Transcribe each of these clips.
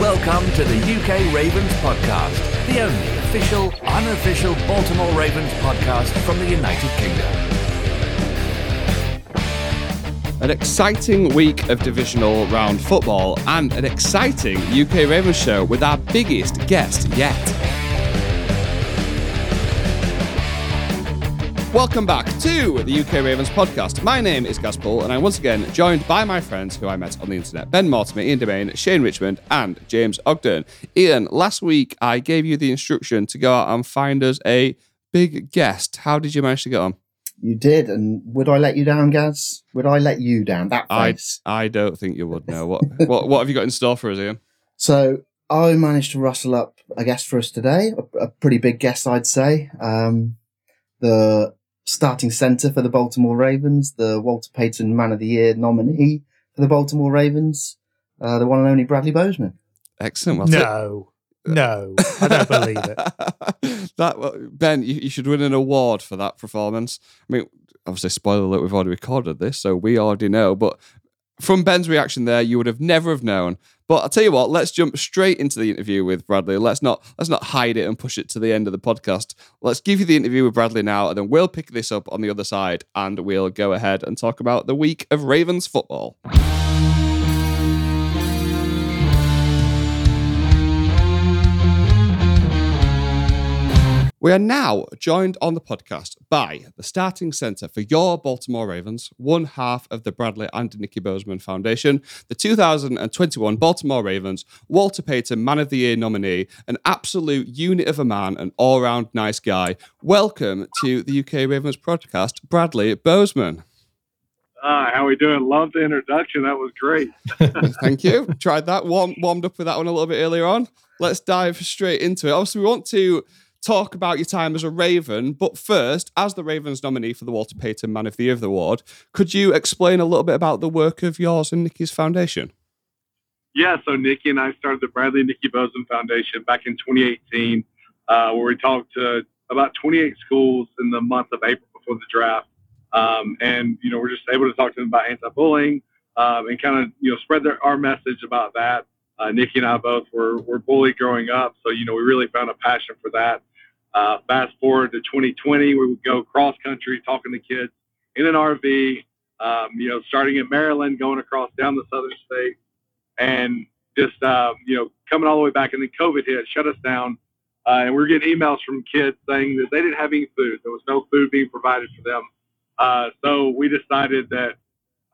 Welcome to the UK Ravens podcast, the only official, unofficial Baltimore Ravens podcast from the United Kingdom. An exciting week of divisional round football and an exciting UK Ravens show with our biggest guest yet. Welcome back to the UK Ravens podcast. My name is Gaz Paul, and I'm once again joined by my friends who I met on the internet Ben Mortimer, Ian Domain, Shane Richmond, and James Ogden. Ian, last week I gave you the instruction to go out and find us a big guest. How did you manage to get on? You did, and would I let you down, Gaz? Would I let you down? That I, face. I don't think you would know. What, what, what have you got in store for us, Ian? So I managed to rustle up a guest for us today, a, a pretty big guest, I'd say. Um, the starting centre for the Baltimore Ravens, the Walter Payton Man of the Year nominee for the Baltimore Ravens, uh, the one and only Bradley Bozeman. Excellent. Well, No, no, I don't believe it. that Ben, you, you should win an award for that performance. I mean, obviously, spoiler alert, we've already recorded this, so we already know. But from Ben's reaction there, you would have never have known. But I'll tell you what, let's jump straight into the interview with Bradley. Let's not let's not hide it and push it to the end of the podcast. Let's give you the interview with Bradley now, and then we'll pick this up on the other side and we'll go ahead and talk about the week of Ravens football. We are now joined on the podcast by the starting centre for your Baltimore Ravens, one half of the Bradley and Nikki Bozeman Foundation, the 2021 Baltimore Ravens, Walter Payton Man of the Year nominee, an absolute unit of a man, an all round nice guy. Welcome to the UK Ravens podcast, Bradley Bozeman. Hi, how we doing? Love the introduction. That was great. Thank you. Tried that, warm, warmed up with that one a little bit earlier on. Let's dive straight into it. Obviously, we want to talk about your time as a Raven, but first, as the Ravens nominee for the Walter Payton Man of the Year Award, could you explain a little bit about the work of yours and Nikki's foundation? Yeah, so Nikki and I started the Bradley Nikki Bozeman Foundation back in 2018, uh, where we talked to about 28 schools in the month of April before the draft. Um, and, you know, we're just able to talk to them about anti-bullying um, and kind of, you know, spread their, our message about that. Uh, Nikki and I both were, were bullied growing up. So, you know, we really found a passion for that. Uh, fast forward to 2020, we would go cross country talking to kids in an RV, um, you know, starting in Maryland, going across down the southern state, and just, um, you know, coming all the way back. And then COVID hit, shut us down. Uh, and we were getting emails from kids saying that they didn't have any food. There was no food being provided for them. Uh, so we decided that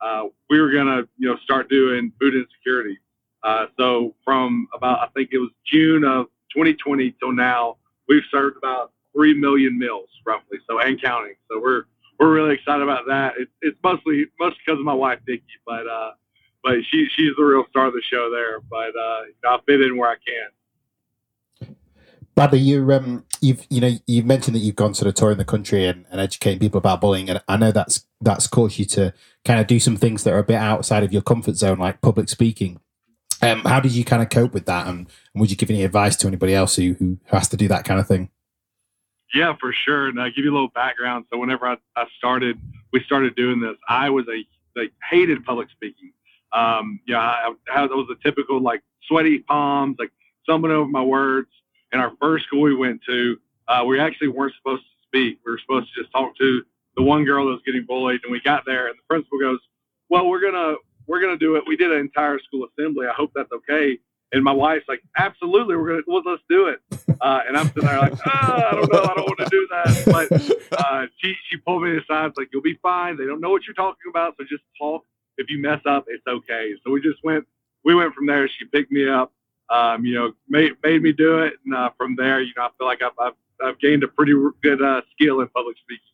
uh, we were going to, you know, start doing food insecurity. Uh, so from about, I think it was June of 2020 till now, we've served about three million meals roughly, so and counting. So we're we're really excited about that. It's it's mostly mostly because of my wife Nikki, but uh, but she she's the real star of the show there. But uh, I'll fit in where I can. Bradley, you um, you've you know you've mentioned that you've gone sort of touring the country and, and educating people about bullying, and I know that's that's caused you to kind of do some things that are a bit outside of your comfort zone, like public speaking. Um, how did you kind of cope with that, and, and would you give any advice to anybody else who who has to do that kind of thing? Yeah, for sure. And I give you a little background. So whenever I, I started, we started doing this. I was a like hated public speaking. Um, yeah, I, I was a typical like sweaty palms, like stumbling over my words. And our first school we went to, uh, we actually weren't supposed to speak. We were supposed to just talk to the one girl that was getting bullied. And we got there, and the principal goes, "Well, we're gonna we're gonna do it. We did an entire school assembly. I hope that's okay." And my wife's like, "Absolutely, we're gonna well, let's do it." Uh, and I'm sitting there like, ah, "I don't know, I don't want to do that." But uh, she she pulled me aside, it's like, "You'll be fine. They don't know what you're talking about, so just talk. If you mess up, it's okay." So we just went we went from there. She picked me up um, you know, made made me do it, and uh, from there, you know, I feel like I've I've, I've gained a pretty good uh, skill in public speaking.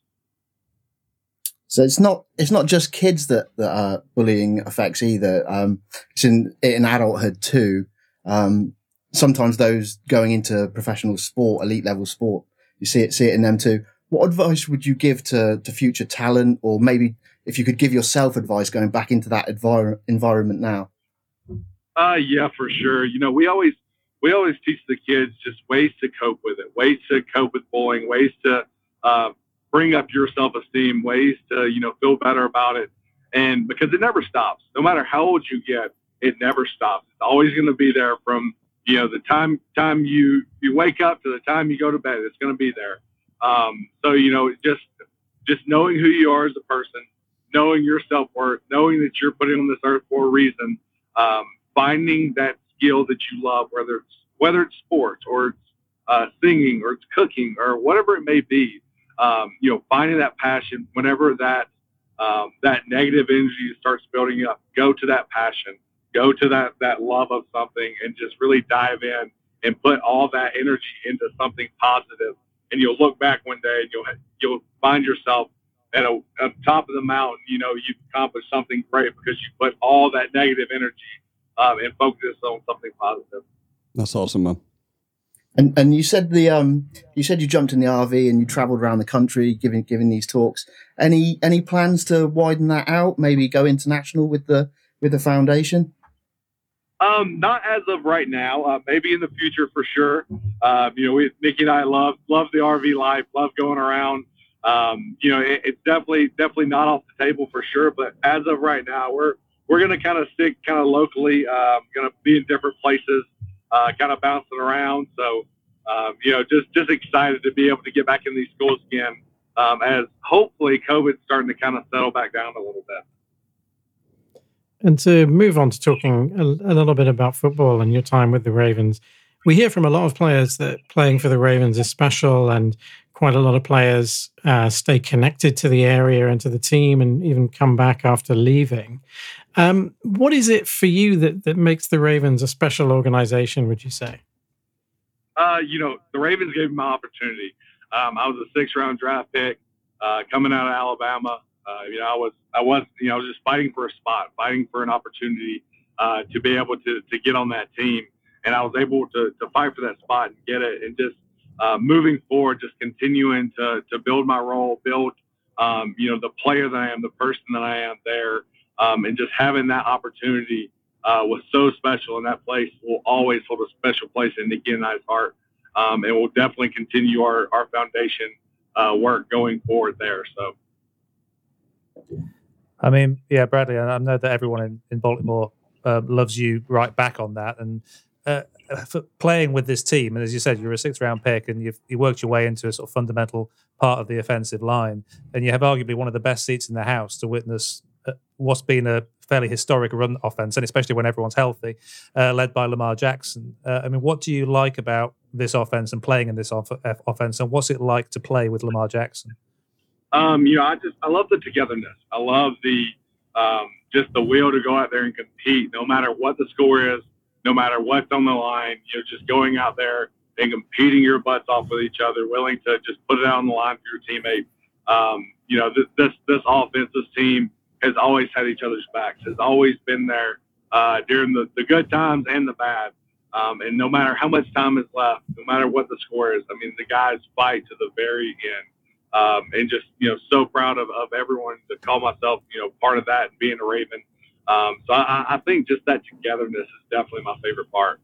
So it's not it's not just kids that that uh, bullying affects either. Um, it's in in adulthood too. Um, sometimes those going into professional sport, elite level sport, you see it see it in them too. What advice would you give to to future talent, or maybe if you could give yourself advice going back into that envir- environment now? Uh, yeah, for sure. You know, we always we always teach the kids just ways to cope with it, ways to cope with bullying, ways to uh, bring up your self esteem, ways to you know feel better about it, and because it never stops. No matter how old you get, it never stops. It's always going to be there from you know, the time time you you wake up to the time you go to bed, it's going to be there. Um, so you know, just just knowing who you are as a person, knowing your self worth, knowing that you're putting on this earth for a reason, um, finding that skill that you love, whether it's whether it's sports or it's uh, singing or it's cooking or whatever it may be. Um, you know, finding that passion whenever that um, that negative energy starts building up, go to that passion, go to that that love of something, and just really dive in and put all that energy into something positive. And you'll look back one day and you'll you'll find yourself at a top of the mountain. You know, you've accomplished something great because you put all that negative energy um, and focus on something positive. That's awesome, man. And and you said the um you said you jumped in the RV and you travelled around the country giving giving these talks. Any any plans to widen that out? Maybe go international with the with the foundation? Um, not as of right now. Uh, maybe in the future for sure. Uh, you know, we, Nikki and I love love the RV life, love going around. Um, you know, it, it's definitely definitely not off the table for sure. But as of right now, we're we're going to kind of stick kind of locally. Um, going to be in different places uh, kind of bouncing around. So, um, you know, just just excited to be able to get back in these schools again, um, as hopefully COVID's starting to kind of settle back down a little bit. And to move on to talking a, a, little bit about football and your time with the Ravens, we hear from a lot of players that playing for the Ravens is special, and quite a lot of players uh, stay connected to the area and to the team, and even come back after leaving. Um, what is it for you that, that makes the Ravens a special organization, would you say? Uh, you know, the Ravens gave me my opportunity. Um, I was a six round draft pick uh, coming out of Alabama. Uh, you know, I was, I was, you know, I was just fighting for a spot, fighting for an opportunity uh, to be able to, to get on that team. And I was able to, to fight for that spot and get it. And just uh, moving forward, just continuing to, to build my role, build, um, you know, the player that I am, the person that I am there um, and just having that opportunity uh, was so special, and that place will always hold a special place in Nikki and I's heart, um, and we'll definitely continue our our foundation uh, work going forward there. So. I mean, yeah, Bradley, I know that everyone in, in Baltimore uh, loves you right back on that. And uh, for playing with this team, and as you said, you're a six round pick and you've you worked your way into a sort of fundamental part of the offensive line, and you have arguably one of the best seats in the house to witness what's been a fairly historic run offense, and especially when everyone's healthy, uh, led by Lamar Jackson. Uh, I mean, what do you like about this offense and playing in this off- offense, and what's it like to play with Lamar Jackson? Um, you know, I just I love the togetherness. I love the um, just the will to go out there and compete, no matter what the score is, no matter what's on the line. You know, just going out there and competing your butts off with each other, willing to just put it out on the line for your teammate. Um, you know, this this, this offense, this team has always had each other's backs, has always been there uh, during the, the good times and the bad. Um, and no matter how much time is left, no matter what the score is, I mean, the guys fight to the very end. Um, and just, you know, so proud of, of everyone to call myself, you know, part of that and being a Raven. Um, so I, I think just that togetherness is definitely my favorite part.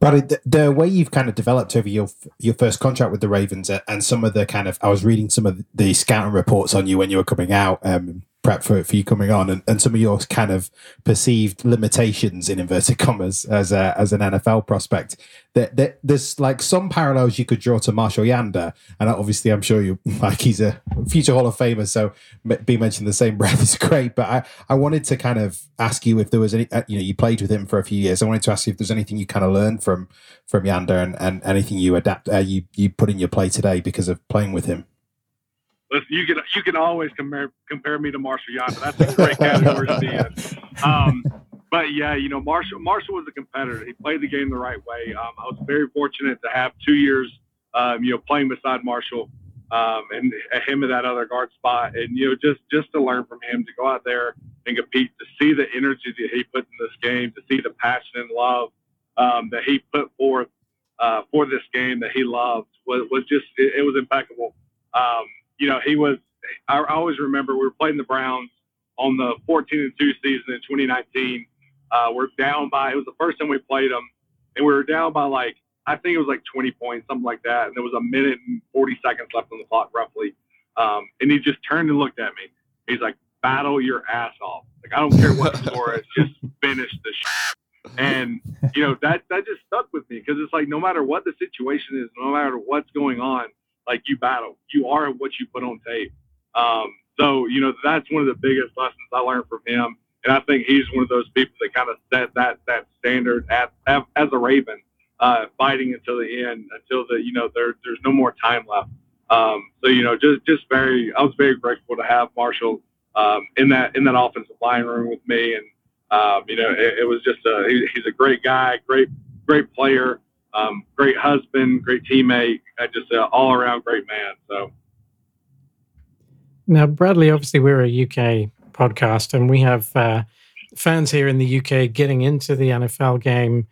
But the, the, way you've kind of developed over your your first contract with the Ravens and some of the kind of I was reading some of the scouting reports on you when you were coming out, um, prep for, for you coming on and, and some of your kind of perceived limitations in inverted commas as a, as an NFL prospect. That there, there's like some parallels you could draw to Marshall Yanda, and obviously I'm sure you like he's a future Hall of Famer, so be mentioned the same breath is great. But I, I wanted to kind of ask you if there was any uh, you know you played with him for a few years. I wanted to ask you if there's anything you kind of learned from from Yanda and, and anything you adapt uh, you you put in your play today because of playing with him listen, you can you can always compare compare me to Marshall Yanda. That's a great category to be in. Um, but yeah, you know, Marshall Marshall was a competitor. He played the game the right way. Um, I was very fortunate to have two years, um, you know, playing beside Marshall um, and him in that other guard spot, and you know, just just to learn from him, to go out there and compete, to see the energy that he put in this game, to see the passion and love um, that he put forth uh, for this game that he loved was, was just it, it was impeccable. You know, he was. I always remember we were playing the Browns on the 14 and two season in 2019. Uh, we're down by. It was the first time we played them, and we were down by like I think it was like 20 points, something like that. And there was a minute and 40 seconds left on the clock, roughly. Um, and he just turned and looked at me. He's like, "Battle your ass off. Like I don't care what score is, just finish the." Shit. And you know that that just stuck with me because it's like no matter what the situation is, no matter what's going on, like you battle. You are what you put on tape. Um, so you know that's one of the biggest lessons I learned from him, and I think he's one of those people that kind of set that that standard at, as a Raven, uh, fighting until the end, until the you know there there's no more time left. Um, so you know just just very I was very grateful to have Marshall um, in that in that offensive line room with me, and um, you know it, it was just a he, he's a great guy, great great player, um, great husband, great teammate, uh, just an all around great man. So. Now, Bradley, obviously, we're a UK podcast, and we have uh, fans here in the UK getting into the NFL game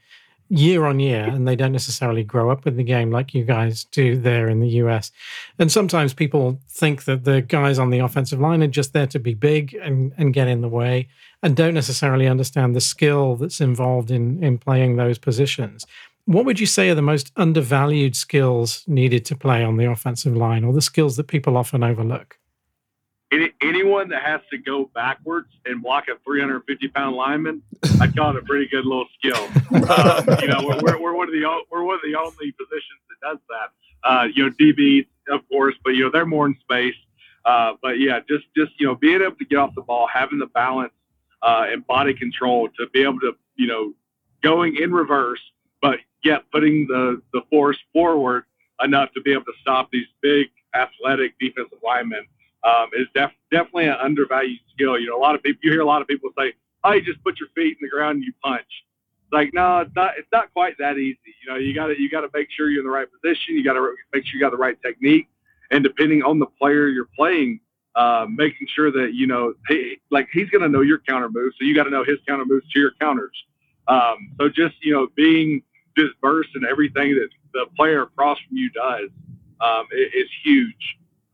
year on year, and they don't necessarily grow up with the game like you guys do there in the US. And sometimes people think that the guys on the offensive line are just there to be big and, and get in the way, and don't necessarily understand the skill that's involved in in playing those positions. What would you say are the most undervalued skills needed to play on the offensive line, or the skills that people often overlook? any, anyone that has to go backwards and block a 350 pound lineman, I call it a pretty good little skill. Uh, you know, we're, we're, one of the we're one of the only positions that does that. Uh, you know, DB of course, but you know they're more in space. Uh, but yeah, just just you know being able to get off the ball, having the balance uh, and body control to be able to you know going in reverse, but yet putting the the force forward enough to be able to stop these big athletic defensive linemen um, is def- definitely an undervalued skill. You know, a lot of people, you hear a lot of people say, "Oh, you just put your feet in the ground and you punch." It's like, no, it's not. It's not quite that easy. You know, you got to you got to make sure you're in the right position. You got to make sure you got the right technique, and depending on the player you're playing, uh, making sure that you know, like he's going to know your counter moves, so you got to know his counter moves to your counters. Um, so just you know, being dispersed in everything that the player across from you does um, is huge.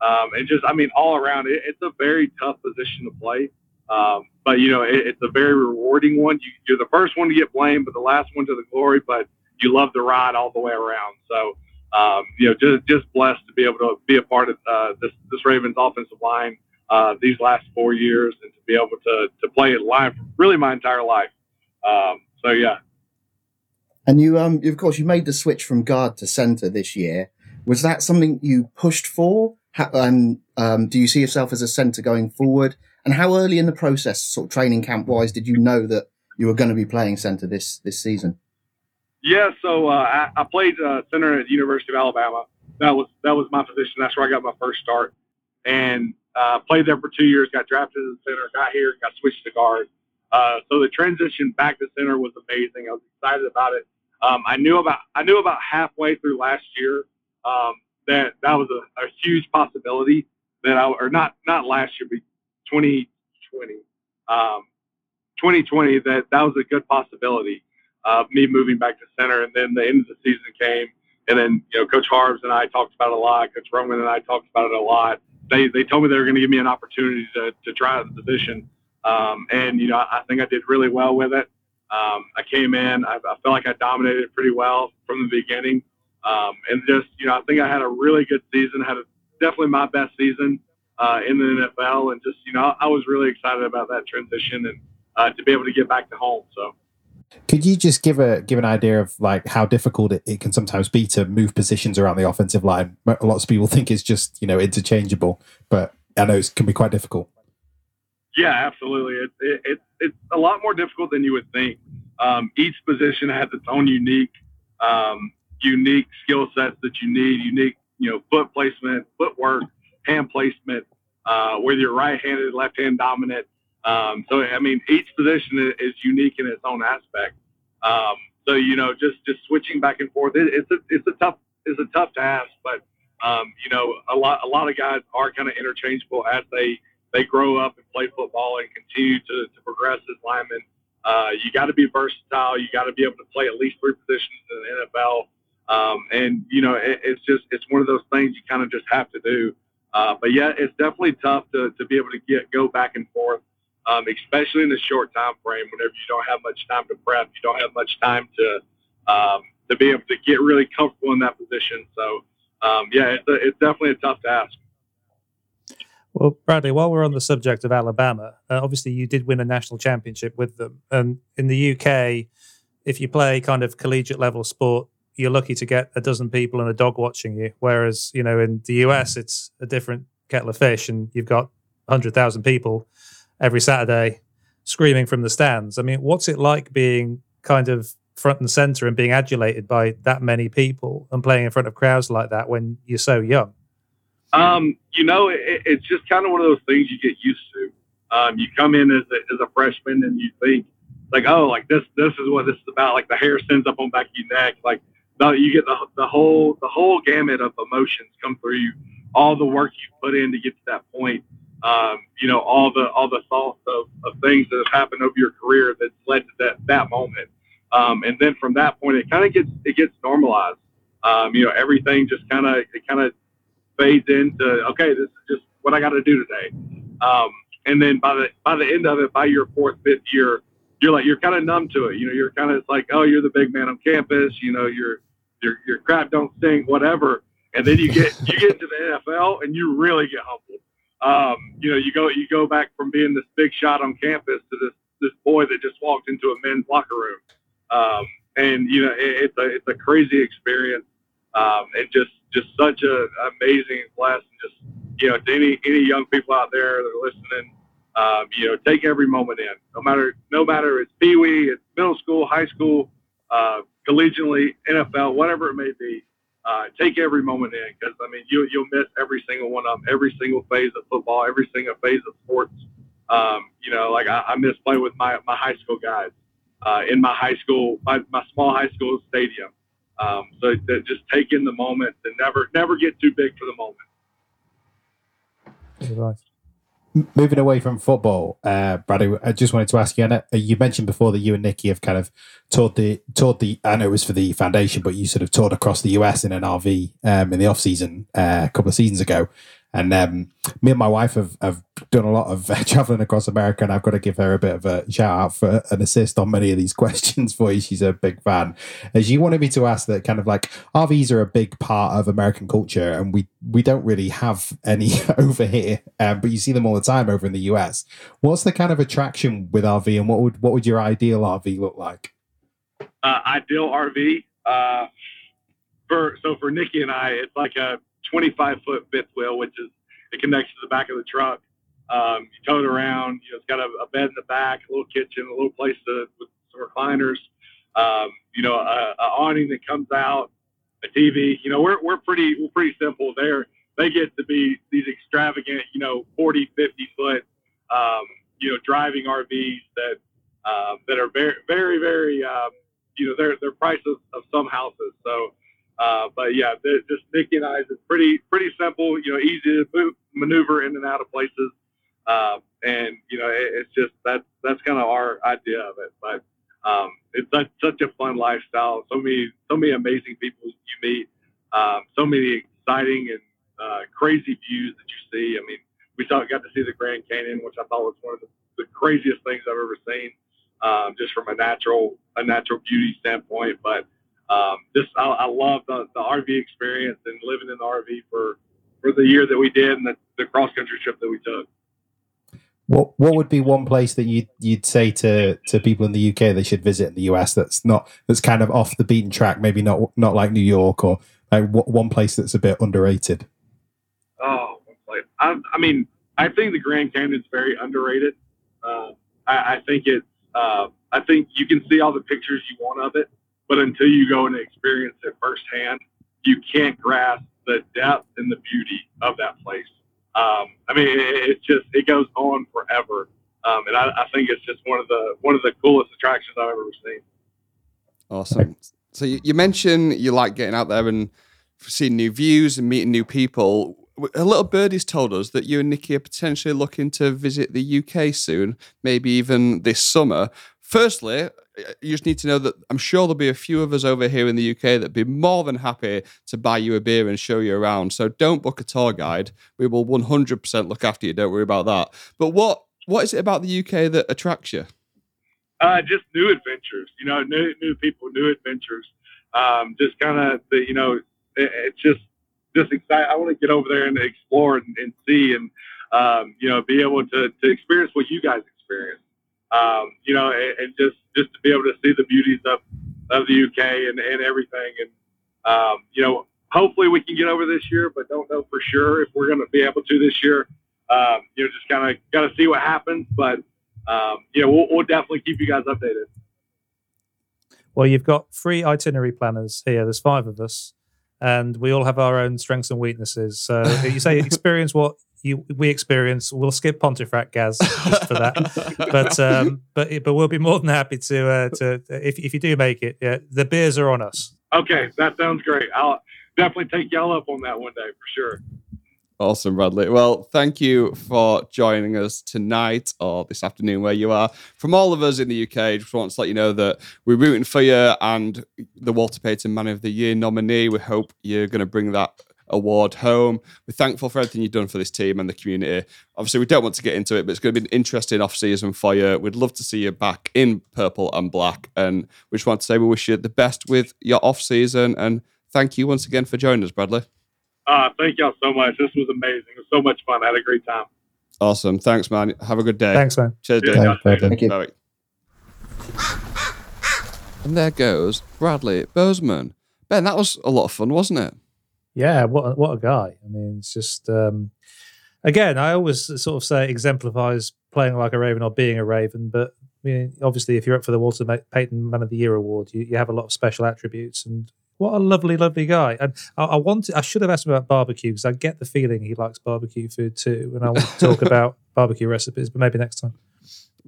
Um, and just, I mean, all around, it, it's a very tough position to play. Um, but, you know, it, it's a very rewarding one. You, you're the first one to get blamed, but the last one to the glory, but you love the ride all the way around. So, um, you know, just, just blessed to be able to be a part of uh, this, this Ravens offensive line uh, these last four years and to be able to, to play it live really my entire life. Um, so, yeah. And you, um, of course, you made the switch from guard to center this year. Was that something you pushed for? How, um, um, do you see yourself as a centre going forward? And how early in the process, sort of training camp wise, did you know that you were going to be playing centre this this season? Yeah, so uh, I, I, played uh, center at the University of Alabama. That was that was my position. That's where I got my first start, and uh, played there for two years. Got drafted as a center. Got here. Got switched to guard. Uh, so the transition back to center was amazing. I was excited about it. Um, I knew about I knew about halfway through last year um, that that was a, a huge possibility that I or not not last year, but 2020, um, 2020 that that was a good possibility of me moving back to center. And then the end of the season came, and then you know Coach Harbs and I talked about it a lot. Coach Roman and I talked about it a lot. They they told me they were going to give me an opportunity to to try the position, um, and you know I, I think I did really well with it. Um, I came in, I, I felt like I dominated pretty well from the beginning. Um, and just, you know, I think I had a really good season, had a, definitely my best season uh, in the NFL. And just, you know, I was really excited about that transition and uh, to be able to get back to home. So. Could you just give a give an idea of like how difficult it, it can sometimes be to move positions around the offensive line? Lots of people think it's just you know interchangeable, but I know it can be quite difficult. Yeah, absolutely. It, it, it, it's a lot more difficult than you would think. Um, each position has its own unique um, unique skill sets that you need, unique, you know, foot placement, footwork, hand placement, uh, whether you're right-handed, left-hand dominant. Um, so, I mean, each position is unique in its own aspect. Um, so, you know, just, just switching back and forth, it, it's a, it's a tough, it's a tough task, but, um, you know, a lot, a lot of guys are kind of interchangeable as they, they grow up and play football and continue to, to progress as linemen. Uh, you got to be versatile. You got to be able to play at least three positions in the NFL. Um, and you know, it, it's just it's one of those things you kind of just have to do. Uh, but yeah, it's definitely tough to, to be able to get go back and forth, um, especially in the short time frame. Whenever you don't have much time to prep, you don't have much time to um, to be able to get really comfortable in that position. So um, yeah, it's, a, it's definitely a tough task. Well, Bradley, while we're on the subject of Alabama, uh, obviously you did win a national championship with them, and in the UK if you play kind of collegiate level sport, you're lucky to get a dozen people and a dog watching you. Whereas, you know, in the US, it's a different kettle of fish, and you've got 100,000 people every Saturday screaming from the stands. I mean, what's it like being kind of front and center and being adulated by that many people and playing in front of crowds like that when you're so young? Um, you know, it, it's just kind of one of those things you get used to. Um, you come in as a, as a freshman and you think like, oh, like this, this is what this is about. Like the hair stands up on back of your neck. Like the, you get the, the whole, the whole gamut of emotions come through you, all the work you put in to get to that point. Um, you know, all the, all the thoughts of, of things that have happened over your career that's led to that, that moment. Um, and then from that point, it kind of gets, it gets normalized. Um, you know, everything just kind of, it kind of fades into, okay, this is just what I got to do today. Um, and then by the by the end of it, by your fourth, fifth year, you're like you're kind of numb to it. You know, you're kind of like, oh, you're the big man on campus. You know, your your your crap don't stink, whatever. And then you get you get into the NFL and you really get humbled. Um, you know, you go you go back from being this big shot on campus to this this boy that just walked into a men's locker room. Um, and you know, it, it's a it's a crazy experience. Um, and just just such a amazing class. And just you know, to any any young people out there that are listening, um, you know, take every moment in. No matter no matter it's Pee Wee, it's middle school, high school, uh, collegiately, NFL, whatever it may be. Uh, take every moment in because I mean you you'll miss every single one of them, every single phase of football, every single phase of sports. Um, you know, like I, I miss playing with my my high school guys uh, in my high school, my, my small high school stadium. Um, so that just take in the moment and never never get too big for the moment. Moving away from football, uh, Bradley, I just wanted to ask you. you mentioned before that you and Nikki have kind of toured the toured the. I know it was for the foundation, but you sort of toured across the US in an RV um, in the off season uh, a couple of seasons ago. And um, me and my wife have, have done a lot of uh, traveling across America, and I've got to give her a bit of a shout out for an assist on many of these questions for you. She's a big fan. As you wanted me to ask that, kind of like RVs are a big part of American culture, and we we don't really have any over here, um, but you see them all the time over in the US. What's the kind of attraction with RV, and what would what would your ideal RV look like? Uh, ideal RV uh, for so for Nikki and I, it's like a 25 foot fifth wheel, which is it connects to the back of the truck. Um, you tow it around. You know, it's got a, a, bed in the back, a little kitchen, a little place to with some recliners. Um, you know, a, a, awning that comes out, a TV. You know, we're we're pretty we're pretty simple. There, they get to be these extravagant, you know, 40, 50 foot, um, you know, driving RVs that um, that are very very very um, you know they're they're price of, of some houses. But yeah, just Nikki and I is pretty pretty simple. You know, easy to move, maneuver in and out of places. Um, and you know, it, it's just that's that's kind of our idea of it. But um, it's such, such a fun lifestyle. So many so many amazing people you meet. Um, so many exciting and uh, crazy views that you see. I mean, we saw, got to see the Grand Canyon, which I thought was one of the, the craziest things I've ever seen, um, just from a natural a natural beauty standpoint. But um, just I, I love the, the RV experience and living in the RV for for the year that we did and the, the cross country trip that we took. What what would be one place that you you'd say to to people in the UK they should visit in the US that's not that's kind of off the beaten track, maybe not not like New York or like one place that's a bit underrated. Oh, I, I mean, I think the Grand Canyon is very underrated. Uh, I, I, think it's uh, I think you can see all the pictures you want of it, but until you go and experience it firsthand, you can't grasp the depth and the beauty of that place. Um, I mean, it, it's just it goes on forever, um, and I, I, think it's just one of the one of the coolest attractions I've ever seen. Awesome. So you, you mentioned you like getting out there and seeing new views and meeting new people. A little birdie's told us that you and Nikki are potentially looking to visit the UK soon, maybe even this summer. Firstly, you just need to know that I'm sure there'll be a few of us over here in the UK that'd be more than happy to buy you a beer and show you around. So don't book a tour guide. We will 100% look after you. Don't worry about that. But what what is it about the UK that attracts you? Uh, just new adventures. You know, new new people, new adventures. Um, just kind of the you know, it, it's just just exciting. I want to get over there and explore and, and see and um, you know be able to to experience what you guys experience. Um, you know, and, and just just to be able to see the beauties of, of the UK and, and everything. And, um, you know, hopefully we can get over this year, but don't know for sure if we're going to be able to this year. Um, you know, just kind of got to see what happens. But, um, you know, we'll, we'll definitely keep you guys updated. Well, you've got three itinerary planners here. There's five of us, and we all have our own strengths and weaknesses. So you say experience what you we experience. We'll skip Pontefract, Gaz, just for that. but um, but but we'll be more than happy to uh, to if if you do make it. Yeah, the beers are on us. Okay, that sounds great. I'll definitely take y'all up on that one day for sure. Awesome, Bradley. Well, thank you for joining us tonight or this afternoon, where you are. From all of us in the UK, just want to let you know that we're rooting for you and the Walter Payton Man of the Year nominee. We hope you're going to bring that award home. We're thankful for everything you've done for this team and the community. Obviously, we don't want to get into it, but it's going to be an interesting off season for you. We'd love to see you back in purple and black. And we just want to say we wish you the best with your off season. And thank you once again for joining us, Bradley. Uh, thank y'all so much. This was amazing. It was so much fun. I had a great time. Awesome. Thanks, man. Have a good day. Thanks, man. Cheers, Yeah, Dave. Thank you. Thank you. Bye. And there goes Bradley Bozeman. Ben, that was a lot of fun, wasn't it? Yeah, what a, what a guy. I mean, it's just um, again, I always sort of say exemplifies playing like a Raven or being a Raven. But I mean, obviously, if you're up for the Walter Payton Man of the Year award, you, you have a lot of special attributes. And what a lovely, lovely guy. And I, I wanted, I should have asked him about barbecue because I get the feeling he likes barbecue food too. And I want to talk about barbecue recipes, but maybe next time.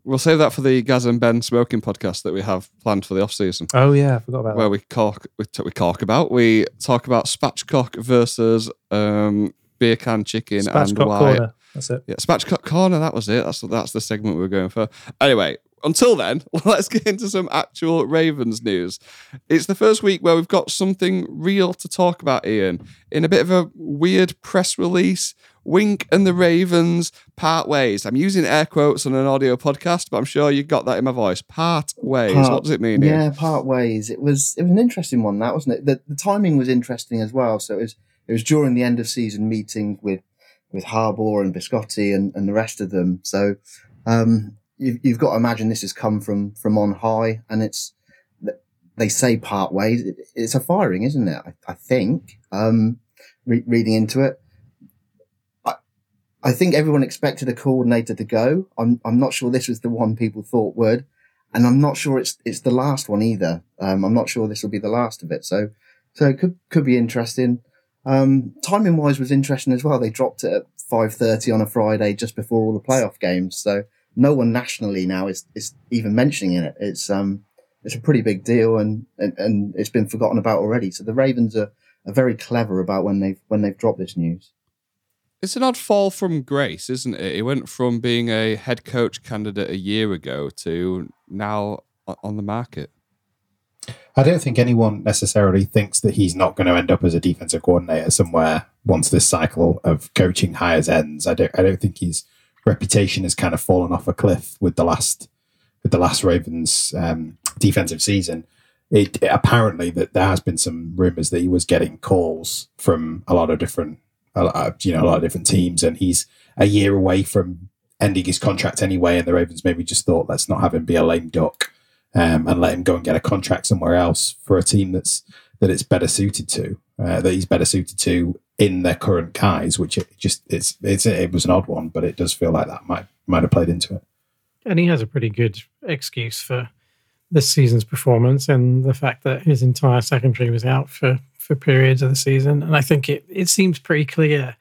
We'll save that for the Gaz and Ben smoking podcast that we have planned for the off season, Oh yeah, I forgot about where that. we talk we, t- we talk about we talk about spatchcock versus um, beer can chicken and why. corner. That's it. Yeah, spatchcock corner. That was it. That's that's the segment we were going for. Anyway, until then, let's get into some actual Ravens news. It's the first week where we've got something real to talk about, Ian. In a bit of a weird press release, Wink and the Ravens part ways. I'm using air quotes on an audio podcast, but I'm sure you got that in my voice. Part ways. Part- what does it mean? Yeah, part ways. It was it was an interesting one, that wasn't it? The, the timing was interesting as well. So it was it was during the end of season meeting with with Harbaugh and Bisciotti and, and the rest of them. So um, you've you've got to imagine this has come from from on high, and it's they say part ways. It, it's a firing, isn't it? I, I think. Um, re- reading into it. I, think everyone expected a coordinator to go. I'm I'm not sure this was the one people thought would and I'm not sure it's it's the last one either. Um, I'm not sure this will be the last of it. So so it could could be interesting. Um, timing wise was interesting as well. They dropped it at five thirty on a Friday just before all the playoff games. So no one nationally now is is even mentioning it. It's um it's a pretty big deal and, and, and it's been forgotten about already. So the Ravens are, are very clever about when they've when they've dropped this news. It's an odd fall from grace, isn't it? He went from being a head coach candidate a year ago to now on the market. I don't think anyone necessarily thinks that he's not going to end up as a defensive coordinator somewhere once this cycle of coaching hires ends. I don't. I don't think his reputation has kind of fallen off a cliff with the last with the last Ravens um, defensive season. It apparently that there has been some rumors that he was getting calls from a lot of different, you know, a lot of different teams, and he's a year away from ending his contract anyway. And the Ravens maybe just thought, let's not have him be a lame duck um, and let him go and get a contract somewhere else for a team that's that it's better suited to, uh, that he's better suited to in their current guys. Which it just it's it's it was an odd one, but it does feel like that might might have played into it. And he has a pretty good excuse for this season's performance and the fact that his entire secondary was out for, for periods of the season. And I think it, it seems pretty clear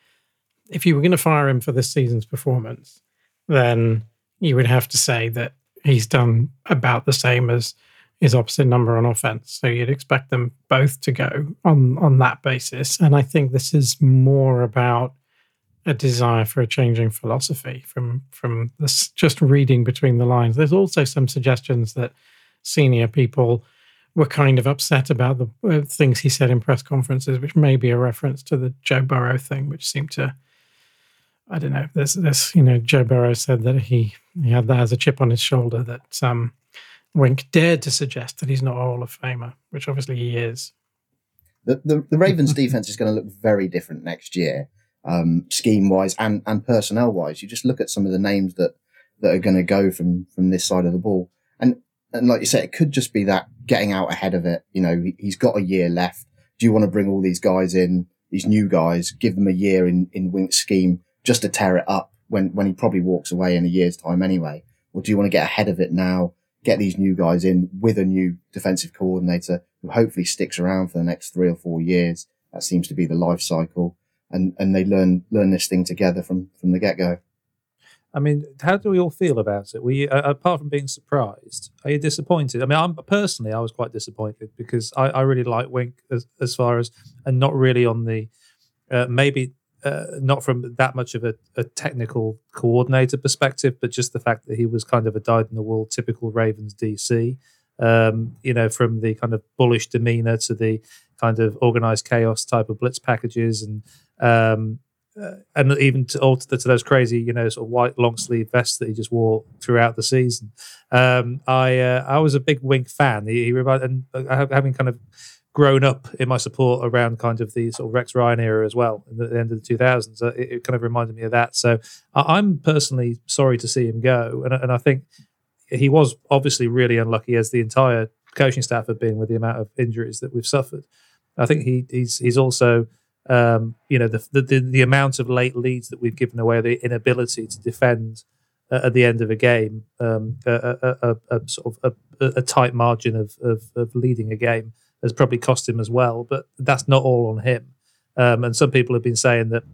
if you were going to fire him for this season's performance, then you would have to say that he's done about the same as his opposite number on offense. So you'd expect them both to go on on that basis. And I think this is more about a desire for a changing philosophy from from this just reading between the lines. There's also some suggestions that senior people were kind of upset about the uh, things he said in press conferences, which may be a reference to the Joe Burrow thing, which seemed to I don't know. There's this, you know, Joe Burrow said that he he had that as a chip on his shoulder that um, Wink dared to suggest that he's not a Hall of Famer, which obviously he is. The, the, the Ravens defense is going to look very different next year, um, scheme wise and, and personnel wise. You just look at some of the names that, that are going to go from, from this side of the ball. And like you said, it could just be that getting out ahead of it. You know, he, he's got a year left. Do you want to bring all these guys in, these new guys, give them a year in, in Wink's scheme just to tear it up when, when he probably walks away in a year's time anyway? Or do you want to get ahead of it now, get these new guys in with a new defensive coordinator who hopefully sticks around for the next three or four years? That seems to be the life cycle. And, and they learn, learn this thing together from, from the get go. I mean, how do we all feel about it? We, uh, apart from being surprised, are you disappointed? I mean, I'm personally, I was quite disappointed because I, I really like Wink as, as far as, and not really on the, uh, maybe uh, not from that much of a, a, technical coordinator perspective, but just the fact that he was kind of a dyed in the wool typical Ravens DC. Um, you know, from the kind of bullish demeanor to the kind of organized chaos type of blitz packages and um, uh, and even to, to, to those crazy, you know, sort of white long sleeve vests that he just wore throughout the season. Um, I uh, I was a big Wink fan. He, he and uh, having kind of grown up in my support around kind of the sort of Rex Ryan era as well at the end of the 2000s. Uh, it, it, kind of reminded me of that. So I, am personally sorry to see him go, and, and I think he was obviously really unlucky as the entire coaching staff have been with the amount of injuries that we've suffered. I think he he's he's also um, you know, the, the, the amount of late leads that we've given away, the inability to defend uh, at the end of a game, um, a, a, a, a, sort of a, tight margin of, of, of, leading a game has probably cost him as well. But that's not all on him. Um, and some people have been saying that,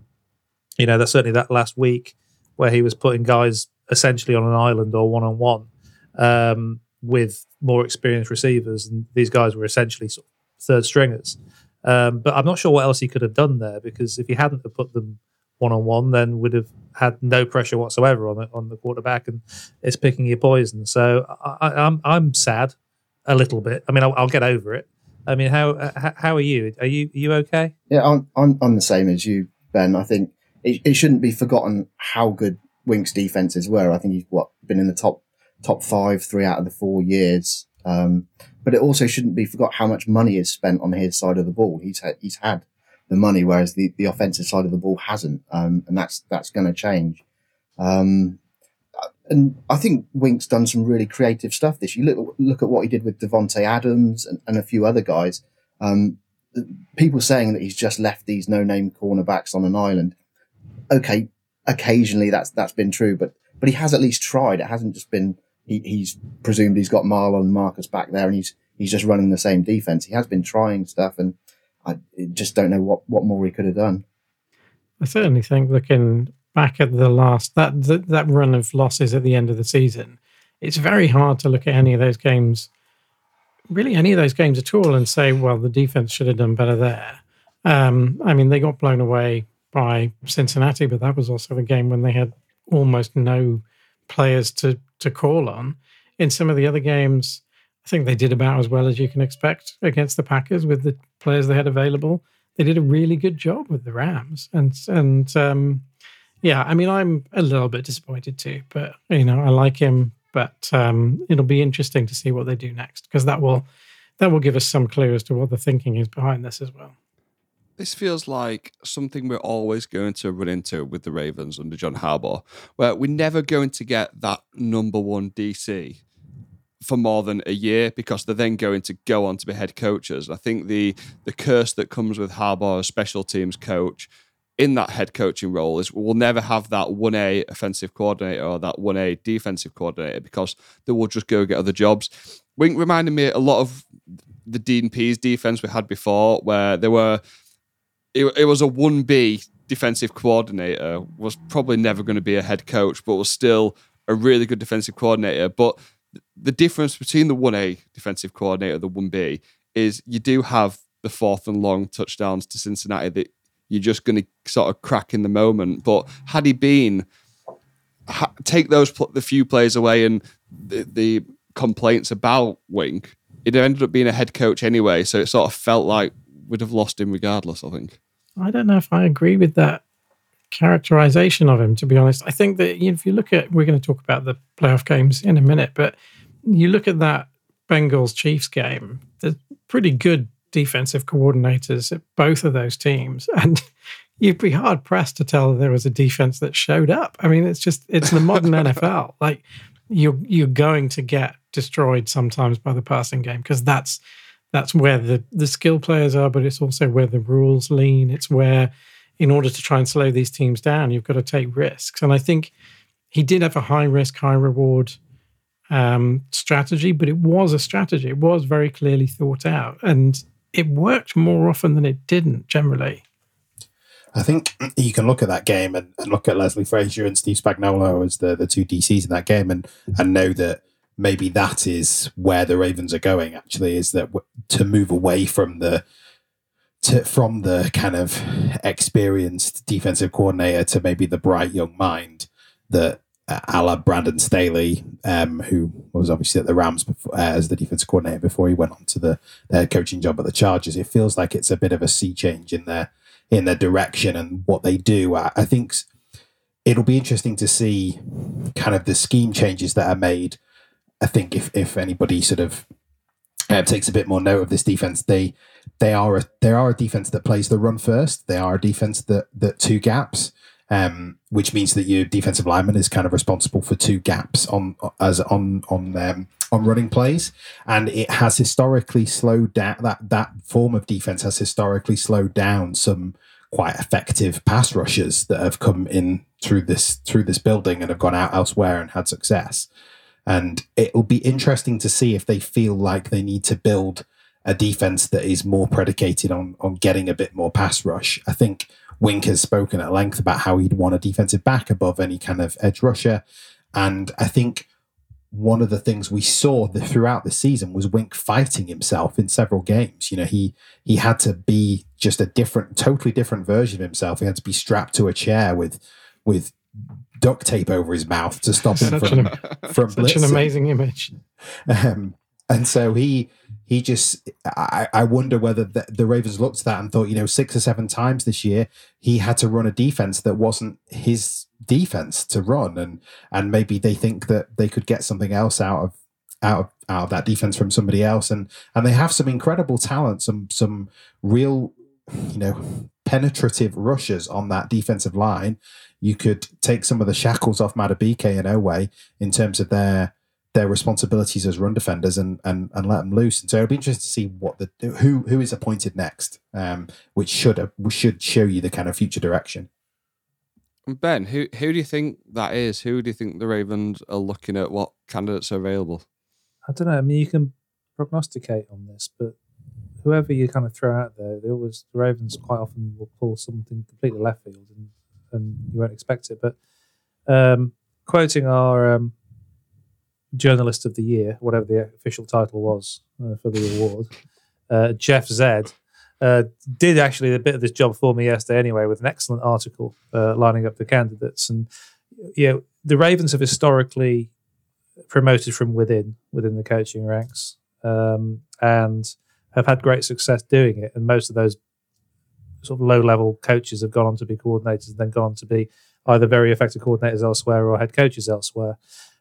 you know, that certainly that last week where he was putting guys essentially on an island or one on one with more experienced receivers, and these guys were essentially sort of third stringers. Um, but I'm not sure what else he could have done there because if he hadn't have put them one on one, then would have had no pressure whatsoever on the, on the quarterback, and it's picking your poison. So I, am I'm, I'm sad a little bit. I mean, I'll, I'll, get over it. I mean, how uh, how are you? Are you are you okay? Yeah, I'm I'm, I'm the same as you, Ben. I think it, it shouldn't be forgotten how good Wink's defenses were. I think he's what been in the top top five three out of the four years. Um, but it also shouldn't be forgot how much money is spent on his side of the ball. He's had, he's had the money, whereas the, the offensive side of the ball hasn't. Um, and that's, that's going to change. Um, and I think Wink's done some really creative stuff this. You look, look at what he did with Davante Adams and, and a few other guys. Um, people saying that he's just left these no-name cornerbacks on an island. Okay, occasionally that's that's been true, but but he has at least tried. It hasn't just been he, he's presumed he's got Marlon Marcus back there, and he's he's just running the same defense. He has been trying stuff, and I just don't know what what more he could have done. I certainly think looking back at the last that that, that run of losses at the end of the season, it's very hard to look at any of those games, really any of those games at all, and say, well, the defense should have done better there. Um, I mean, they got blown away by Cincinnati, but that was also a game when they had almost no players to to call on. In some of the other games, I think they did about as well as you can expect against the Packers with the players they had available. They did a really good job with the Rams, and and um, yeah, I mean, I'm a little bit disappointed too, but you know, I like him. But um, it'll be interesting to see what they do next because that will that will give us some clue as to what the thinking is behind this as well this feels like something we're always going to run into with the Ravens under John Harbaugh, where we're never going to get that number one DC for more than a year because they're then going to go on to be head coaches. I think the the curse that comes with Harbaugh as special teams coach in that head coaching role is we'll never have that 1A offensive coordinator or that 1A defensive coordinator because they will just go get other jobs. Wink reminded me a lot of the Dean Pees defense we had before, where there were it, it was a 1B defensive coordinator, was probably never going to be a head coach, but was still a really good defensive coordinator. But the difference between the 1A defensive coordinator the 1B is you do have the fourth and long touchdowns to Cincinnati that you're just going to sort of crack in the moment. But had he been, ha- take those the few plays away and the, the complaints about Wink, it ended up being a head coach anyway. So it sort of felt like we'd have lost him regardless, I think. I don't know if I agree with that characterization of him, to be honest. I think that if you look at, we're going to talk about the playoff games in a minute, but you look at that Bengals Chiefs game, there's pretty good defensive coordinators at both of those teams. And you'd be hard pressed to tell there was a defense that showed up. I mean, it's just, it's the modern NFL. Like, you're you're going to get destroyed sometimes by the passing game because that's that's where the the skill players are, but it's also where the rules lean. It's where, in order to try and slow these teams down, you've got to take risks. And I think he did have a high risk, high reward um, strategy, but it was a strategy. It was very clearly thought out, and it worked more often than it didn't generally. I think you can look at that game and, and look at Leslie Frazier and Steve Spagnuolo as the, the two DCs in that game and, and know that maybe that is where the Ravens are going. Actually, is that to move away from the to, from the kind of experienced defensive coordinator to maybe the bright young mind that uh, a la Brandon Staley, um, who was obviously at the Rams before, uh, as the defensive coordinator before he went on to the their coaching job at the Chargers. It feels like it's a bit of a sea change in their in their direction and what they do. I, I think it'll be interesting to see kind of the scheme changes that are made. I think if if anybody sort of uh, takes a bit more note of this defense, they they are a they are a defense that plays the run first. They are a defense that that two gaps um, which means that your defensive lineman is kind of responsible for two gaps on as on on um, on running plays, and it has historically slowed down that that form of defense has historically slowed down some quite effective pass rushers that have come in through this through this building and have gone out elsewhere and had success. And it'll be interesting to see if they feel like they need to build a defense that is more predicated on on getting a bit more pass rush. I think Wink has spoken at length about how he'd want a defensive back above any kind of edge rusher. And I think one of the things we saw the, throughout the season was Wink fighting himself in several games. You know, he he had to be just a different, totally different version of himself. He had to be strapped to a chair with with duct tape over his mouth to stop him Such from an, from such an amazing image. Um, and so he he just I, I wonder whether the, the Ravens looked at that and thought, you know, six or seven times this year he had to run a defense that wasn't his defense to run, and and maybe they think that they could get something else out of out of out of that defense from somebody else, and and they have some incredible talent, some some real you know penetrative rushers on that defensive line. You could take some of the shackles off Madubuike and Oweh in terms of their their responsibilities as run defenders and and and let them loose. And so it'll be interesting to see what the who who is appointed next, um, which should should show you the kind of future direction. Ben, who who do you think that is? Who do you think the Ravens are looking at? What candidates are available? I don't know. I mean, you can prognosticate on this, but whoever you kind of throw out there, they always the Ravens quite often will pull something completely left field, and and you won't expect it. But um, quoting our um, journalist of the year, whatever the official title was uh, for the award, uh, Jeff Zed. Uh, did actually a bit of this job for me yesterday anyway with an excellent article uh, lining up the candidates and you know the ravens have historically promoted from within within the coaching ranks um, and have had great success doing it and most of those sort of low level coaches have gone on to be coordinators and then gone on to be either very effective coordinators elsewhere or head coaches elsewhere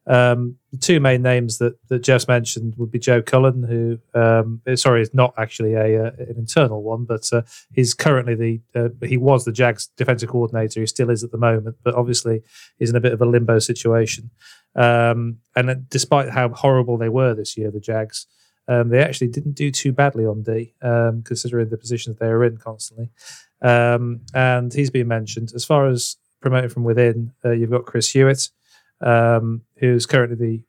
um, the two main names that, that Jeff's mentioned would be Joe Cullen, who, um, sorry, is not actually a, uh, an internal one, but uh, he's currently the, uh, he was the Jags defensive coordinator. He still is at the moment, but obviously he's in a bit of a limbo situation. Um, and despite how horrible they were this year, the Jags, um, they actually didn't do too badly on D, um, considering the positions they are in constantly. Um, and he's been mentioned. As far as promoting from within, uh, you've got Chris Hewitt um, who's currently the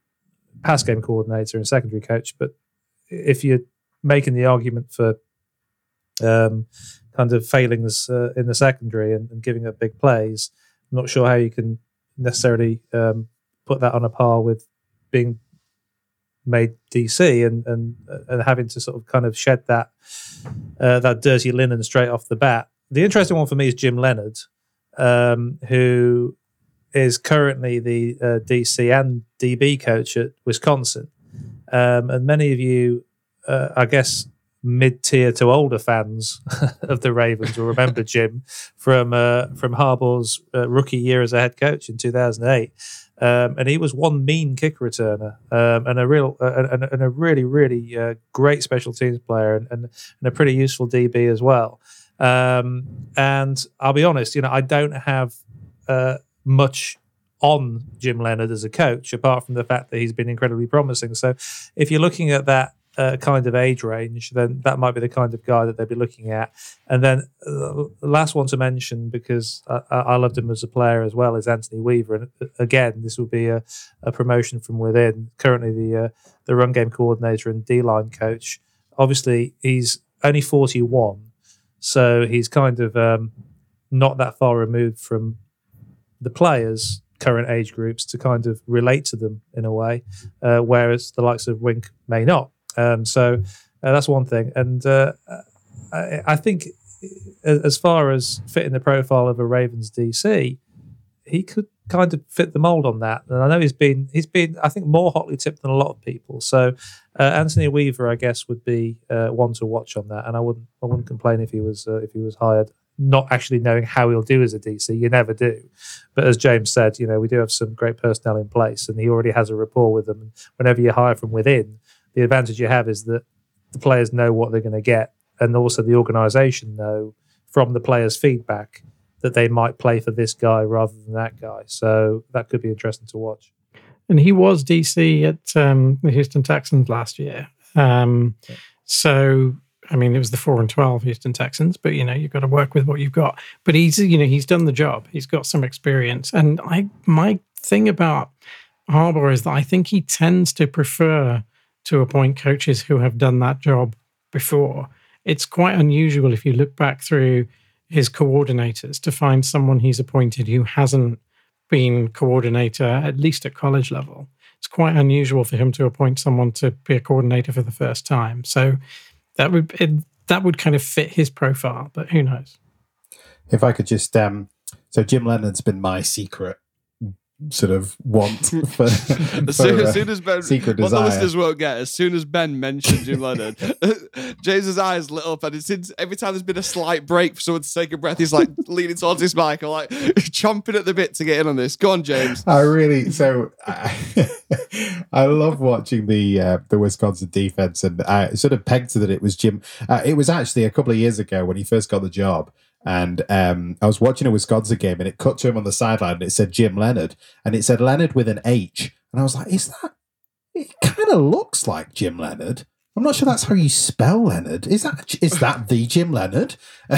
pass game coordinator and secondary coach. But if you're making the argument for um, kind of failings uh, in the secondary and, and, giving up big plays, I'm not sure how you can necessarily um, put that on a par with being made DC and and and having to sort of kind of shed that uh, that dirty linen straight off the bat. The interesting one for me is Jim Leonhard, um, who is currently the uh, DC and DB coach at Wisconsin. Um, and many of you, uh, I guess, mid tier to older fans of the Ravens will remember Jim from uh, from Harbaugh's uh, rookie year as a head coach in 2008. Um, and he was one mean kick returner um, and a real uh, and, and, a really really uh, great special teams player and, and, and, a pretty useful DB as well. Um, and I'll be honest, you know, I don't have uh, much on Jim Leonhard as a coach, apart from the fact that he's been incredibly promising. So, if you're looking at that uh, kind of age range, then that might be the kind of guy that they'd be looking at. And then uh, last one to mention, because I, I loved him as a player as well, is Anthony Weaver. And uh, again, this will be a, a promotion from within. Currently, the uh, the run game coordinator and D line coach. Obviously, he's only 41, so he's kind of um, not that far removed from the players current age groups to kind of relate to them in a way, uh, whereas the likes of Wink may not. Um, so uh, that's one thing. And uh, I, I, think as far as fitting the profile of a Ravens DC, he could kind of fit the mold on that. And I know he's been he's been I think more hotly tipped than a lot of people. So uh, Anthony Weaver, I guess, would be uh, one to watch on that. And I wouldn't I wouldn't complain if he was uh, if he was hired. Not actually knowing how he'll do as a DC, you never do. But as James said, you know we do have some great personnel in place, and he already has a rapport with them. Whenever you hire from within, the advantage you have is that the players know what they're going to get, and also the organisation know from the players' feedback that they might play for this guy rather than that guy. So that could be interesting to watch. And he was DC at um, the Houston Texans last year. Um. So I mean, it was the four and twelve Houston Texans, but you know, you've got to work with what you've got. But he's, you know, he's done the job. He's got some experience, and I, my thing about Harbaugh is that I think he tends to prefer to appoint coaches who have done that job before. It's quite unusual if you look back through his coordinators to find someone he's appointed who hasn't been coordinator, at least at college level. It's quite unusual for him to appoint someone to be a coordinator for the first time. So that would it, that would kind of fit his profile, but who knows? If I could just um, so Jim Leonhard's been my secret sort of want for, as, soon, as soon as Ben secret what desire. the listeners won't get as soon as Ben mentioned Jim Leonhard James's eyes lit up and it's every time there's been a slight break for someone to take a breath he's like leaning towards his mic or like chomping at the bit to get in on this. Go on James. I really so I, I love watching the uh, the Wisconsin defense and I sort of pegged to that it was Jim uh, it was actually a couple of years ago when he first got the job and um, I was watching a Wisconsin game and it cut to him on the sideline and it said Jim Leonhard and it said Leonhard with an H. And I was like, is that, it kind of looks like Jim Leonhard. I'm not sure that's how you spell Leonard. Is that is that the Jim Leonhard?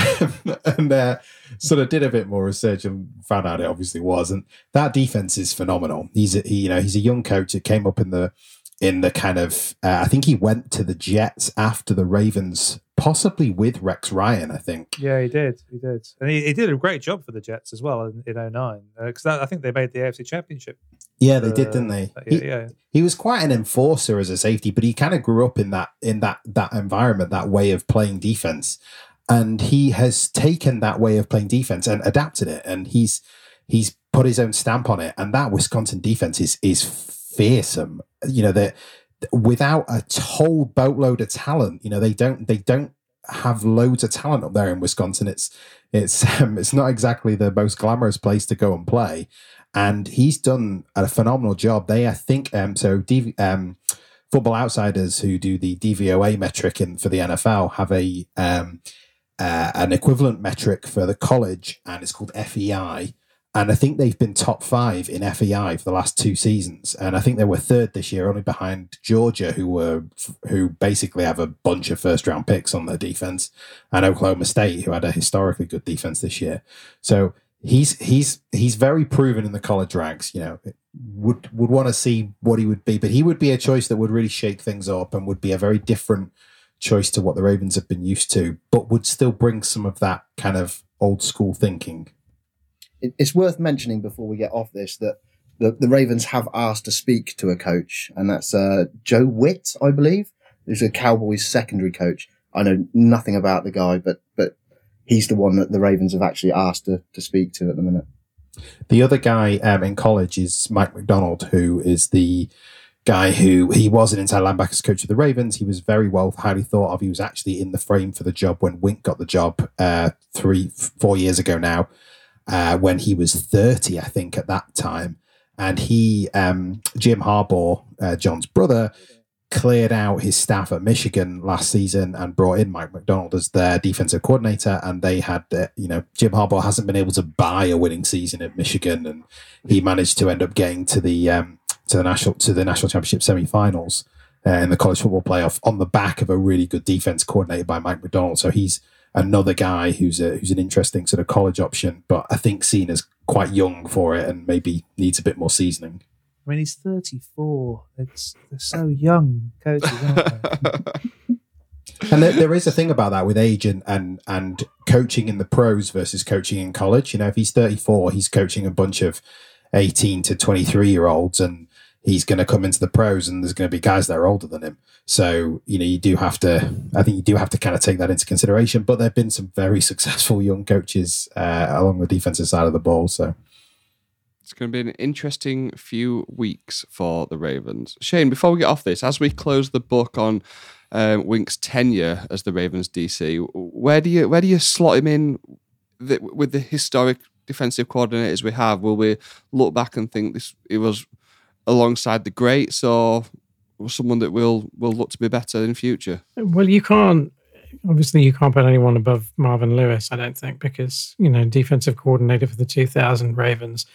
and uh, sort of did a bit more research and found out it obviously was. And that defense is phenomenal. He's a, he, you know he's a young coach that came up in the in the kind of uh, I think he went to the Jets after the Ravens, possibly with Rex Ryan. I think. Yeah, he did. He did, and he, he did a great job for the Jets as well in, in 09 because uh, I think they made the AFC Championship. Yeah, they uh, did, didn't they? He, yeah, he was quite an enforcer as a safety, but he kind of grew up in that in that that environment, that way of playing defense, and he has taken that way of playing defense and adapted it, and he's he's put his own stamp on it, and that Wisconsin defense is is fearsome. You know, that without a whole boatload of talent, you know, they don't they don't have loads of talent up there in Wisconsin. It's it's um, it's not exactly the most glamorous place to go and play, and he's done a phenomenal job. They, I think, um, so DV, um, Football Outsiders who do the DVOA metric in for the NFL have a um, uh, an equivalent metric for the college, and it's called FEI and I think they've been top five in FEI for the last two seasons, and I think they were third this year, only behind Georgia, who were who basically have a bunch of first round picks on their defense, and Oklahoma State, who had a historically good defense this year. So he's he's he's very proven in the college ranks. You know, would would want to see what he would be, but he would be a choice that would really shake things up and would be a very different choice to what the Ravens have been used to, but would still bring some of that kind of old school thinking it's worth mentioning before we get off this that the, the Ravens have asked to speak to a coach, and that's uh, Joe Whitt, I believe, who's a Cowboys secondary coach. I know nothing about the guy, but but he's the one that the Ravens have actually asked to, to speak to at the minute. The other guy um, in college is Mike Macdonald, who is the guy who he was an inside linebackers coach of the Ravens. He was very well highly thought of. He was actually in the frame for the job when Wink got the job uh, three, four years ago now uh, when he was 30, I think, at that time. And he, um, Jim Harbaugh, uh, John's brother, cleared out his staff at Michigan last season and brought in Mike Macdonald as their defensive coordinator. And they had, uh, you know, Jim Harbaugh hasn't been able to buy a winning season at Michigan, and he managed to end up getting to the um, to the national to the national championship semifinals uh, in the college football playoff on the back of a really good defense coordinated by Mike Macdonald. So he's another guy who's a, who's an interesting sort of college option, but I think seen as quite young for it and maybe needs a bit more seasoning. I mean, he's 34. It's they're so young coaches, aren't they? And there, there is a thing about that with age and, and and coaching in the pros versus coaching in college. You know, if he's 34, he's coaching a bunch of 18 to 23 year olds, and he's going to come into the pros, and there's going to be guys that are older than him. So you know, you do have to. I think you do have to kind of take that into consideration. But there have been some very successful young coaches uh, along the defensive side of the ball. So It's going to be an interesting few weeks for the Ravens. Shane, before we get off this, as we close the book on um, Wink's tenure as the Ravens DC, where do you where do you slot him in the, with the historic defensive coordinators we have? Will we look back and think this it was alongside the greats, or someone that will will look to be better in future? Well, you can't. Obviously, you can't put anyone above Marvin Lewis. I don't think because you know defensive coordinator for the 2000 Ravens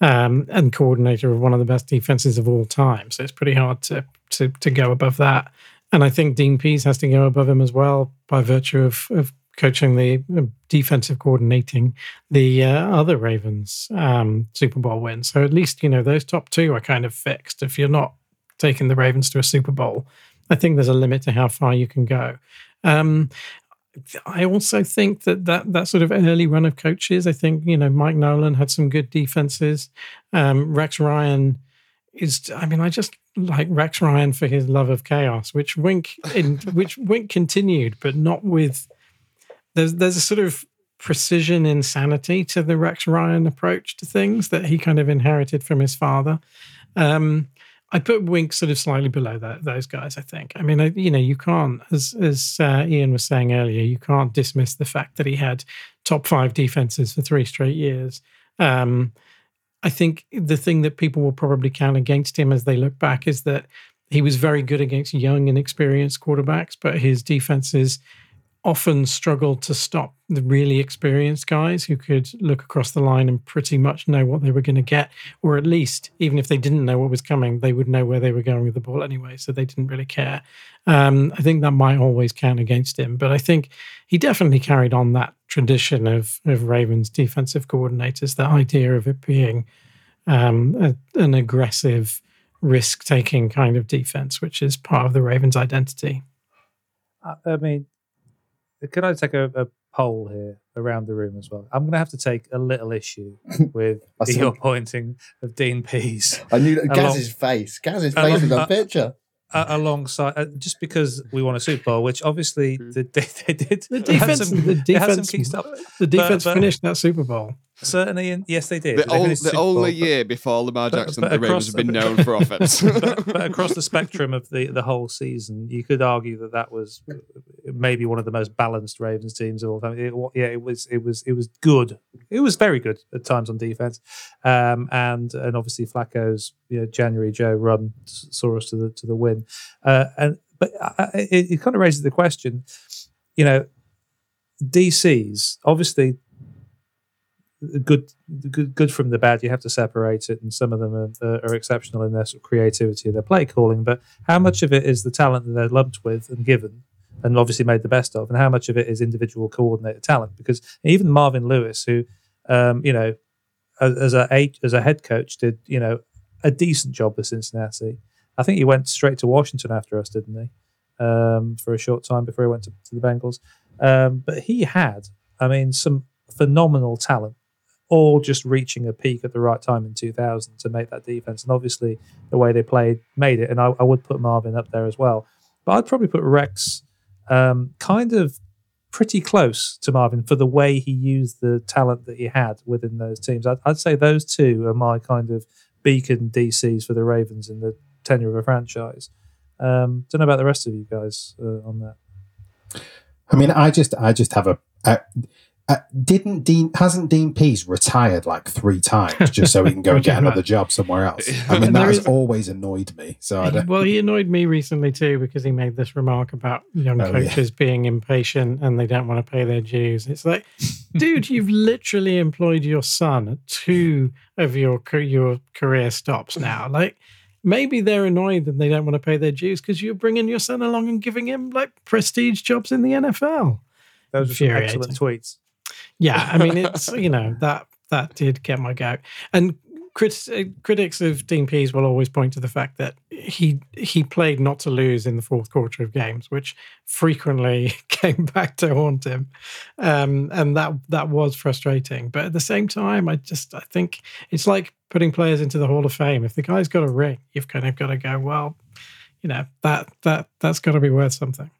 um, and coordinator of one of the best defenses of all time. So it's pretty hard to to to go above that. And I think Dean Pees has to go above him as well by virtue of of coaching the uh, defensive coordinating the uh, other Ravens um, Super Bowl win. So at least you know those top two are kind of fixed. If you're not taking the Ravens to a Super Bowl, I think there's a limit to how far you can go. Um, I also think that, that that sort of early run of coaches, I think, you know, Mike Nolan had some good defenses. Um, Rex Ryan is, I mean, I just like Rex Ryan for his love of chaos, which Wink, in, which Wink continued, but not with, there's, there's a sort of precision insanity to the Rex Ryan approach to things that he kind of inherited from his father. Um, I put Wink sort of slightly below that, those guys. I think. I mean, I, you know, you can't, as as uh, Ian was saying earlier, you can't dismiss the fact that he had top five defenses for three straight years. Um, I think the thing that people will probably count against him as they look back is that he was very good against young and experienced quarterbacks, but his defenses often struggled to stop the really experienced guys who could look across the line and pretty much know what they were going to get, or at least, even if they didn't know what was coming, they would know where they were going with the ball anyway, so they didn't really care. Um, I think that might always count against him, but I think he definitely carried on that tradition of, of Ravens defensive coordinators, the idea of it being um, a, an aggressive, risk taking kind of defense, which is part of the Ravens' identity. I mean, can I take a, a poll here around the room as well? I'm going to have to take a little issue with I see. your pointing of Dean Pees I knew that Along- Gaz's face. Gaz's face Along- in the uh, picture. uh, alongside, uh, just because we won a Super Bowl, which obviously they, they, they did. The defense, some- the they had some defense, key the defense but- finished that Super Bowl. Certainly, in, yes, they did. The, They ol- finished the Super Bowl, only but- year before Lamar but- Jackson, but the Ravens across- have been known for offense. but, but across the spectrum of the, the whole season, you could argue that that was maybe one of the most balanced Ravens teams of all time. It, yeah, it was it was it was good. It was very good at times on defense, um, and and obviously Flacco's you know, January Joe run saw us to the to the win. Uh, and but it, it kind of raises the question, you know, DCs obviously good good good from the bad you have to separate it and some of them are, are exceptional in their sort of creativity their play calling but how much of it is the talent that they're lumped with and given and obviously made the best of and how much of it is individual coordinated talent because even marvin lewis who um, you know as, as a as a head coach did you know a decent job with cincinnati i think he went straight to washington after us didn't he um, for a short time before he went to, to the bengals um, but he had i mean some phenomenal talent all just reaching a peak at the right time in 2000 to make that defense. And obviously, the way they played made it. And I, I would put Marvin up there as well. But I'd probably put Rex um, kind of pretty close to Marvin for the way he used the talent that he had within those teams. I'd, I'd say those two are my kind of beacon DCs for the Ravens in the tenure of a franchise. Um, don't know about the rest of you guys uh, on that. I mean, I just, I just have a, a Uh, didn't Dean hasn't Dean Pees retired like three times just so he can go and get another job somewhere else? I mean, that has always annoyed me. So I don't. Well, he annoyed me recently too because he made this remark about young Oh, yeah. coaches being impatient and they don't want to pay their dues. It's like, dude, you've literally employed your son at two of your your career stops now. Like, maybe they're annoyed and they don't want to pay their dues because you're bringing your son along and giving him like prestige jobs in the NFL. Those are some excellent tweets. Yeah, I mean, it's you know that that did get my goat. And critics critics of Dean Pees will always point to the fact that he he played not to lose in the fourth quarter of games, which frequently came back to haunt him, um, and that that was frustrating. But at the same time, I just I think it's like putting players into the Hall of Fame. If the guy's got a ring, you've kind of got to go well. You know that that that's got to be worth something.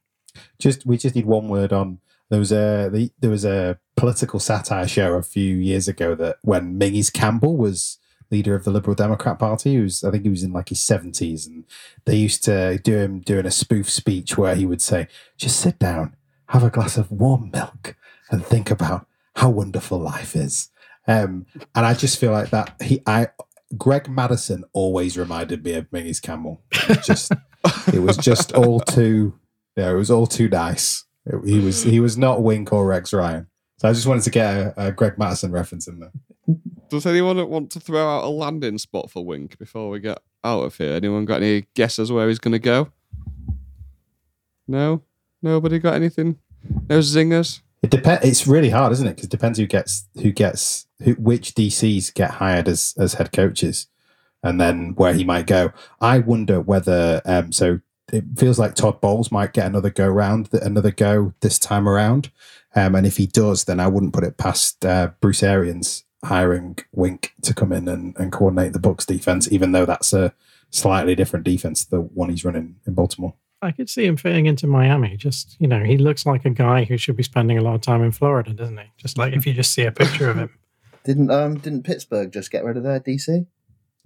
just we just need one word on there was a the, there was a political satire show a few years ago that when Menzies Campbell was leader of the Liberal Democrat Party, who was I think he was in like his seventies, and they used to do him doing a spoof speech where he would say, "Just sit down, have a glass of warm milk, and think about how wonderful life is." Um, and I just feel like that he I. Greg Mattison always reminded me of Menzies Campbell. It just, it was just all too yeah, it was all too nice. It- he was he was not Wink or Rex Ryan. So I just wanted to get a, a Greg Mattison reference in there. Does anyone want to throw out a landing spot for Wink before we get out of here? Anyone got any guesses where he's going to go? No? Nobody got anything? No zingers? It depends. It's really hard, isn't it? Because it depends who gets who gets who, which DCs get hired as as head coaches, and then where he might go. I wonder whether um. So it feels like Todd Bowles might get another go round, another go this time around. Um, and if he does, then I wouldn't put it past uh, Bruce Arians hiring Wink to come in and, and coordinate the Bucks defense, even though that's a slightly different defense to the one he's running in Baltimore. I could see him fitting into Miami. Just you know, he looks like a guy who should be spending a lot of time in Florida, doesn't he? Just like if you just see a picture of him. Didn't um didn't Pittsburgh just get rid of their DC?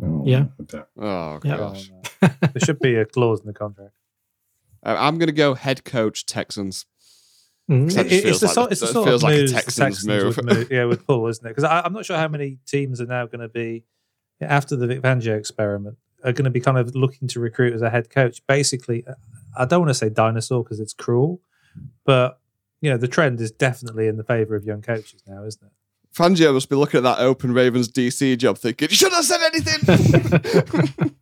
Oh, Yeah. okay. Oh, Yeah. gosh. there should be a clause in the contract. Uh, I'm going to go head coach Texans. Mm. That It- it's feels the like sort, it's the sort feels of like a moves the Texans move. would move- yeah, with Paul, isn't it? Because I'm not sure how many teams are now going to be after the Vic Fangio experiment are going to be kind of looking to recruit as a head coach. Basically, I don't want to say dinosaur because it's cruel, but you know the trend is definitely in the favor of young coaches now, isn't it? Fangio must be looking at that open Ravens DC job thinking, you shouldn't have said anything.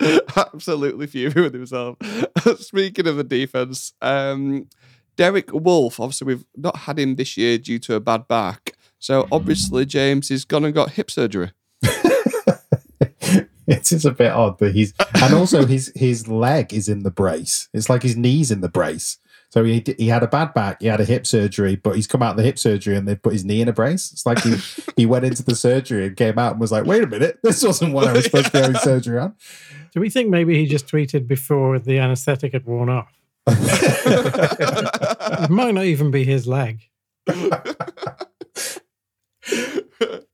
Absolutely fuming with himself. Speaking of the defense, um, Derek Wolfe, obviously, we've not had him this year due to a bad back. So obviously, James has gone and got hip surgery. it is a bit odd that he's and also his his leg is in the brace. It's like his knees in the brace. So he he had a bad back, he had a hip surgery, but he's come out of the hip surgery and they've put his knee in a brace. It's like he he went into the surgery and came out and was like, "Wait a minute, this wasn't what I was supposed to be having surgery on." Do we think maybe he just tweeted before the anesthetic had worn off? It might not even be his leg.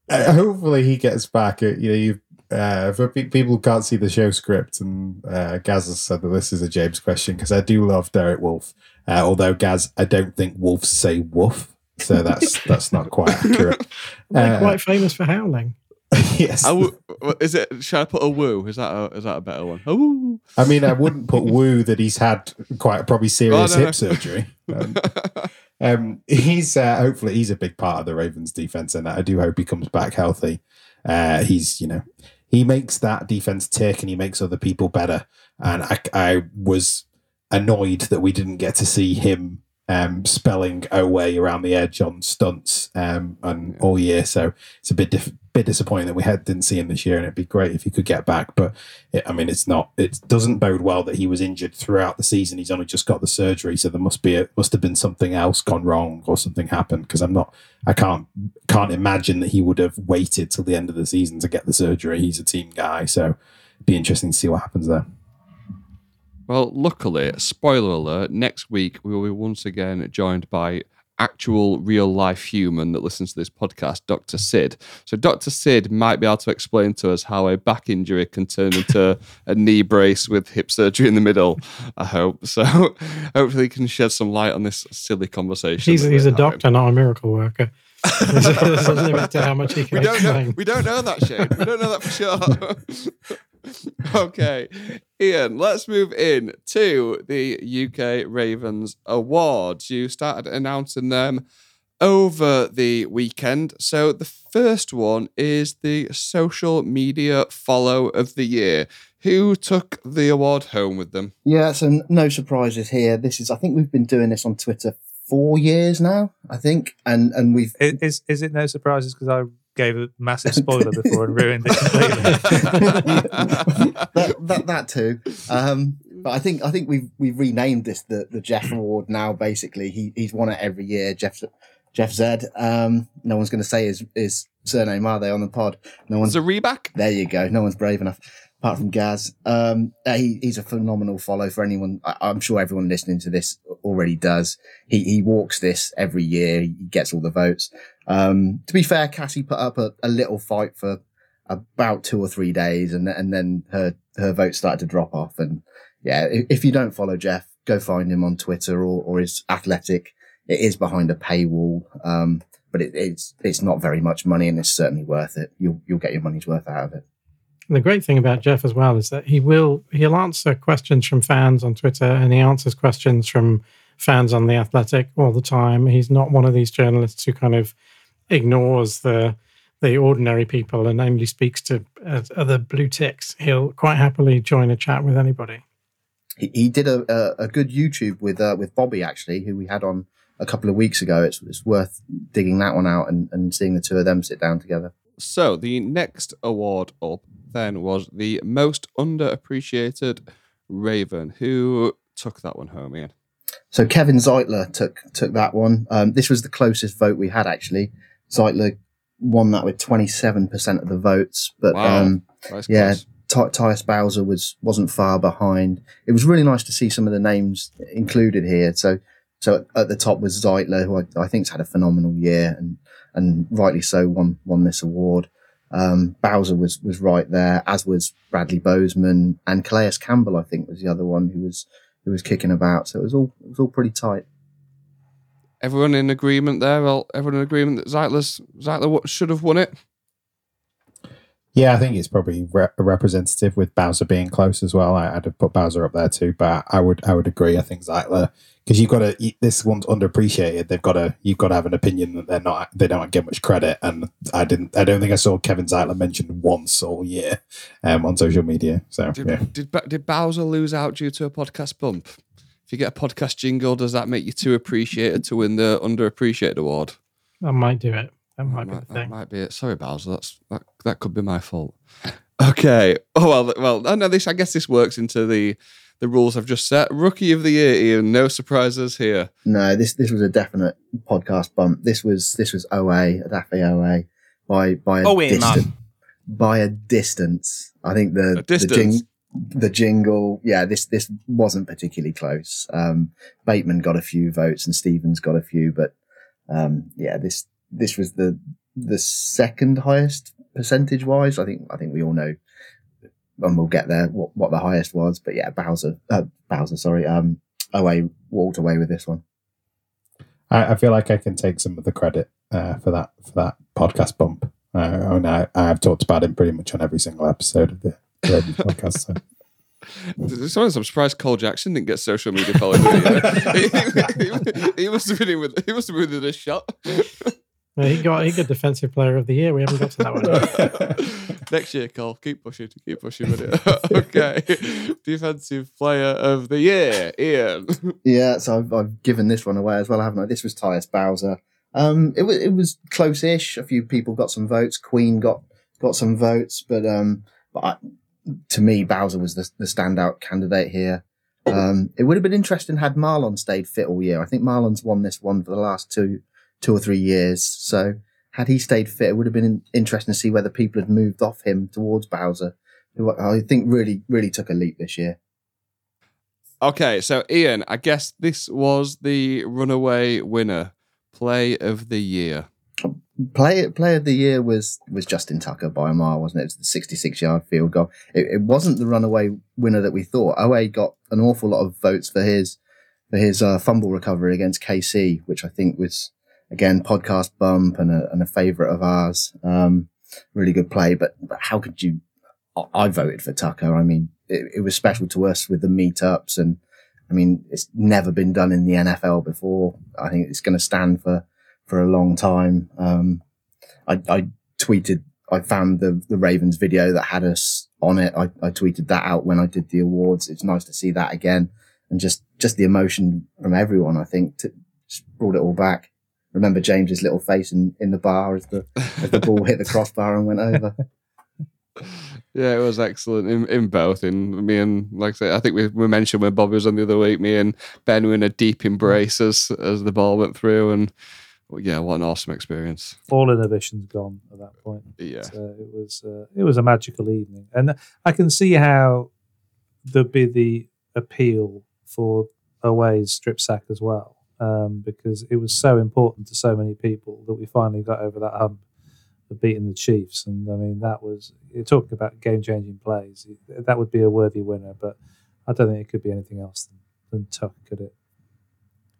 Uh, hopefully he gets back. Uh, You know, you uh, for pe- people who can't see the show script, and uh, Gaz has said that this is a James question because I do love Derek Wolfe. Uh, although Gaz, I don't think wolves say woof, so that's that's not quite accurate. They're Uh, quite famous for howling. yes, I w- is it? Should I put a woo? Is that a, is that a better one? A woo. I mean, I wouldn't put woo that he's had quite probably serious Oh, no, no. hip surgery. Um, um, he's uh, hopefully he's a big part of the Ravens defense, and I do hope he comes back healthy. Uh, he's you know he makes that defense tick, and he makes other people better. And I, I was annoyed that we didn't get to see him um, spelling Oweh around the edge on stunts um, and all year. So it's a bit diff- bit disappointing that we had didn't see him this year, and it'd be great if he could get back. But it, I mean, it's not. It doesn't bode well that he was injured throughout the season. He's only just got the surgery, so there must be a, must have been something else gone wrong or something happened. Because I'm not. I can't can't imagine that he would have waited till the end of the season to get the surgery. He's a team guy, so it'd be interesting to see what happens there. Well, luckily, spoiler alert, next week we will be once again joined by actual real life human that listens to this podcast, Dr. Sid. So, Dr. Sid might be able to explain to us how a back injury can turn into a knee brace with hip surgery in the middle. I hope. So, hopefully, he can shed some light on this silly conversation. He's, he's a having. doctor, not a miracle worker. There's a, limit to how much he can we don't know. explain. We don't know that, Shane. We don't know that for sure. okay, Ian. Let's move in to the UK Ravens Awards. You started announcing them over the weekend. So the first one is the social media follow of the year. Who took the award home with them? Yeah, so no surprises here. This is, I think we've been doing this on Twitter four years now, I think, and and we've I- Is is it no surprises because I gave a massive spoiler before and ruined it completely? that, that that too. Um, but I think I think we've we've renamed this the the Jeff Award now. Basically, he he's won it every year. Jeff Jeff Zed. Um, no one's going to say his his surname, are they, on the pod? No one's. Zrebiec? There you go. No one's brave enough, apart from Gaz. Um, uh, he, he's a phenomenal follow for anyone. I, I'm sure everyone listening to this already does. He he walks this every year. He gets all the votes. Um, to be fair, Cassie put up a, a little fight for about two or three days, and and then her her votes started to drop off. And yeah, if, if you don't follow Jeff, go find him on Twitter or or his Athletic. It is behind a paywall. Um, but it, it's it's not very much money, and it's certainly worth it. You'll you'll get your money's worth out of it. The great thing about Jeff as well is that he will he'll answer questions from fans on Twitter and he answers questions from fans on the Athletic all the time. He's not one of these journalists who kind of ignores the the ordinary people and only speaks to uh, other blue ticks. He'll quite happily join a chat with anybody. He, he did a, a, a good YouTube with uh, with Bobby actually, who we had on a couple of weeks ago. It's, it's worth digging that one out and, and seeing the two of them sit down together. So the next award up then was the most underappreciated Raven. Who took that one home, Ian? So Kevin Zeitler took took that one. Um, this was the closest vote we had actually. Zeitler won that with twenty seven percent of the votes, but Wow. um, Nice Yeah. Ty- Tyus Bowser was wasn't far behind. It was really nice to see some of the names included here. So so at the top was Zeitler, who I, I think's had a phenomenal year and and rightly so won won this award. Um, Bowser was was right there, as was Bradley Bozeman and Calais Campbell. I think was the other one who was who was kicking about. So it was all it was all pretty tight. Everyone in agreement there? Well, everyone in agreement that Zeitler's, Zeitler should have won it? Yeah, I think it's probably re- representative with Bowser being close as well. I, I'd have put Bowser up there too, but I would I would agree. I think Zeitler because you've got to this one's underappreciated. They've got to you've got to have an opinion that they're not they don't get much credit. And I didn't I don't think I saw Kevin Zeitler mentioned once all year um, on social media. So Did, yeah, did, did Bowser lose out due to a podcast bump? If you get a podcast jingle, does that make you too appreciated to win the underappreciated award? That might do it. That might be That the that might be it. Sorry, Bowser. That's that. That could be my fault. Okay. Oh well. Well. I know this. I guess this works into the the rules I've just set. Rookie of the year, Ian. No surprises here. No, this this was a definite podcast bump. This was this was Oweh at OA by by a Owen, distan- man. by a distance. I think the A the, distance? the jingle, yeah, this this wasn't particularly close. Um, Bateman got a few votes and Stephens got a few, but um, yeah, this this was the the second highest percentage wise. I think I think we all know, and we'll get there what, what the highest was. But yeah, Bowser, uh, Bowser, sorry, um, Oweh walked away with this one. I, I feel like I can take some of the credit uh, for that for that podcast bump. Uh, and I, I've talked about him pretty much on every single episode of the Ravens podcast. So. To be honest, I'm surprised Cole Jackson didn't get social media followed. he, he, he must have been with. He must have been in a shot. Yeah, he got he got defensive player of the year. We haven't got to that one. Next year, Cole. Keep pushing. Keep pushing with it. okay. Defensive player of the year, Ian. Yeah, so I've, I've given this one away as well, haven't I? This was Tyus Bowser. Um, it was it was close-ish. A few people got some votes. Queen got got some votes, but um, but I, to me, Bowser was the, the standout candidate here. Um, it would have been interesting had Marlon stayed fit all year. I think Marlon's won this one for the last two two or three years. So had he stayed fit, it would have been interesting to see whether people had moved off him towards Bowser, who I think really really took a leap this year. Okay, so Ian, I guess this was the runaway winner. play of the year. Play player of the year was was Justin Tucker by a mile, wasn't it? It was the 66 yard field goal. It, it wasn't the runaway winner that we thought. Oweh got an awful lot of votes for his for his uh, fumble recovery against KC, which I think was again podcast bump and a, and a favorite of ours. Um, really good play, but, but how could you? I voted for Tucker. I mean, it, it was special to us with the meetups, and I mean, it's never been done in the NFL before. I think it's going to stand for for a long time. Um, I, I tweeted. I found the the Ravens video that had us on it. I, I tweeted that out when I did the awards. It's nice to see that again, and just just the emotion from everyone. I think to, just brought it all back. Remember James's little face in, in the bar as the as the ball hit the crossbar and went over. Yeah, it was excellent in, in both. In me and like I said, I think we, we mentioned when Bobby was on the other week, me and Ben were in a deep embrace as as the ball went through, and well, yeah, what an awesome experience. All inhibitions gone at that point. Yeah, So it was uh, it was a magical evening, and I can see how there'd be the appeal for away's strip sack as well, um, because it was so important to so many people that we finally got over that hump of beating the Chiefs. And I mean, that was you're talking about game changing plays. That would be a worthy winner, but I don't think it could be anything else than, than Tuck, could it?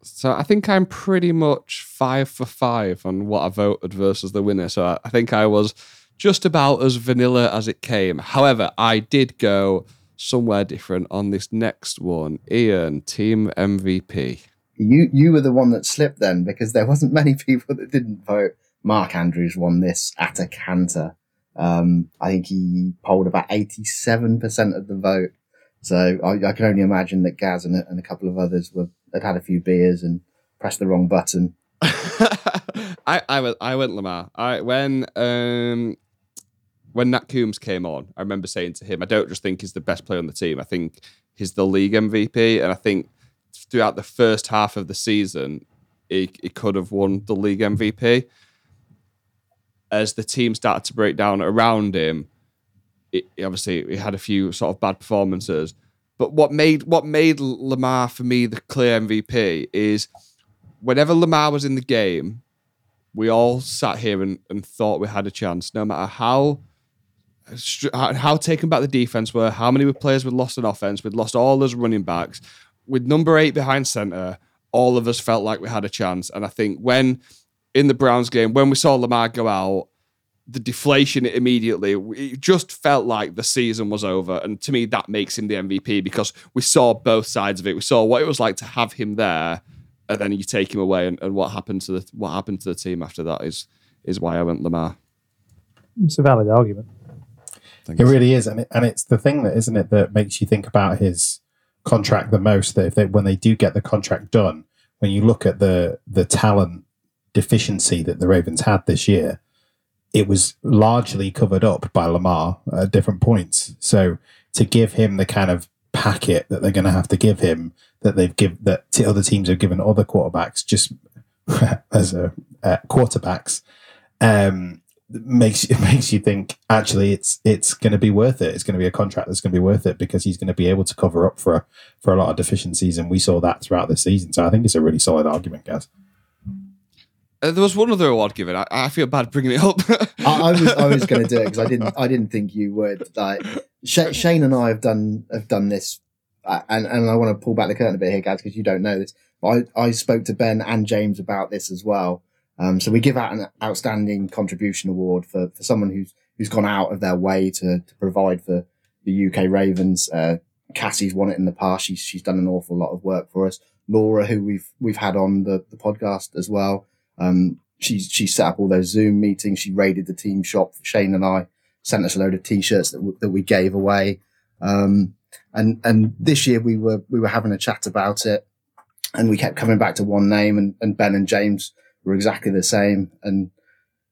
So I think I'm pretty much five for five on what I voted versus the winner. So I- I think I was just about as vanilla as it came. However, I did go somewhere different on this next one. Ian, team MVP. You you were the one that slipped then because there wasn't many people that didn't vote. Mark Andrews won this at a canter. Um, I think he polled about eighty seven percent of the vote. So I, I can only imagine that Gaz and a, and a couple of others were had had a few beers and pressed the wrong button. I, I went I went Lamar. I when um when Nat Coombs came on, I remember saying to him, I don't just think he's the best player on the team. I think he's the league MVP, and I think throughout the first half of the season, he, he could have won the league MVP. As the team started to break down around him, it, obviously he had a few sort of bad performances. But what made what made Lamar for me the clear MVP is whenever Lamar was in the game, we all sat here and, and thought we had a chance, no matter how how taken back the defense were, how many players we'd lost on offense, we'd lost all those running backs. With number eight behind center, all of us felt like we had a chance. And I think when in the Browns game, when we saw Lamar go out, the deflation immediately, it just felt like the season was over. And to me, that makes him the MVP because we saw both sides of it. We saw what it was like to have him there, and then you take him away, and, and what happened to the what happened to the team after that is is why I went Lamar. It's a valid argument. Thanks. It really is, and it, and it's the thing that isn't it that makes you think about his contract the most. That if they when they do get the contract done, when you look at the the talent deficiency that the Ravens had this year, it was largely covered up by Lamar at different points. So to give him the kind of packet that they're going to have to give him that they've give that other teams have given other quarterbacks just as a uh, quarterbacks um makes it makes you think actually it's it's going to be worth it it's going to be a contract that's going to be worth it because he's going to be able to cover up for for a lot of deficiencies and we saw that throughout the season so i think it's a really solid argument guys Uh, there was one other award given. I, I feel bad bringing it up. I, I was I was going to do it because I didn't I didn't think you would. Like Sh- Shane and I have done have done this, uh, and and I want to pull back the curtain a bit here, guys, because you don't know this. But I I spoke to Ben and James about this as well. Um, so we give out an outstanding contribution award for for someone who's who's gone out of their way to to provide for the UK Ravens. Uh, Cassie's won it in the past. She's she's done an awful lot of work for us. Laura, who we've we've had on the, the podcast as well. Um, she's she set up all those Zoom meetings. She raided the team shop. Shane and I sent us a load of t-shirts that w- that we gave away. Um, and and this year we were we were having a chat about it, and we kept coming back to one name, and, and Ben and James were exactly the same. And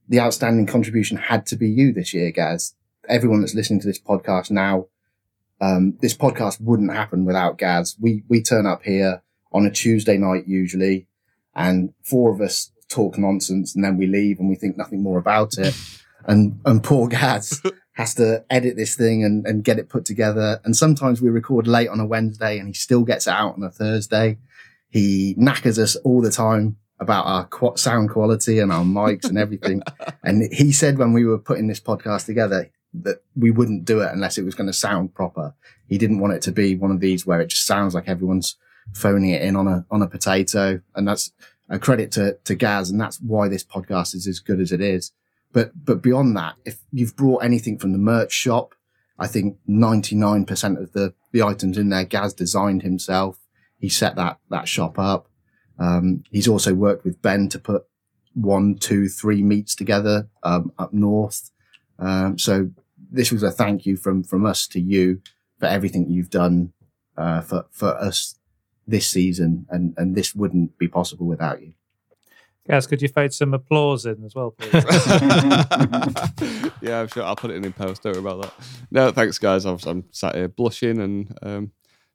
the outstanding contribution had to be you this year, Gaz. Everyone that's listening to this podcast now, um, this podcast wouldn't happen without Gaz. We we turn up here on a Tuesday night usually, and four of us talk nonsense, and then we leave and we think nothing more about it. And and poor Gaz has to edit this thing and, and get it put together. And sometimes we record late on a Wednesday, and he still gets it out on a Thursday. He knackers us all the time about our qu- sound quality and our mics and everything. and he said when we were putting this podcast together that we wouldn't do it unless it was going to sound proper. He didn't want it to be one of these where it just sounds like everyone's phoning it in on a on a potato. And that's a credit to to Gaz, and that's why this podcast is as good as it is. But but beyond that, if you've brought anything from the merch shop, I think ninety nine percent of the the items in there Gaz designed himself. He set that that shop up. Um, he's also worked with Ben to put one, two, three meets together um, up north. Um, so this was a thank you from from us to you for everything you've done uh, for for us this season, and and this wouldn't be possible without you. Gaz, could you fade some applause in as well, please? yeah, I'm sure I'll put it in in post. Don't worry about that. No, thanks, guys. I'm, I'm sat here blushing and um,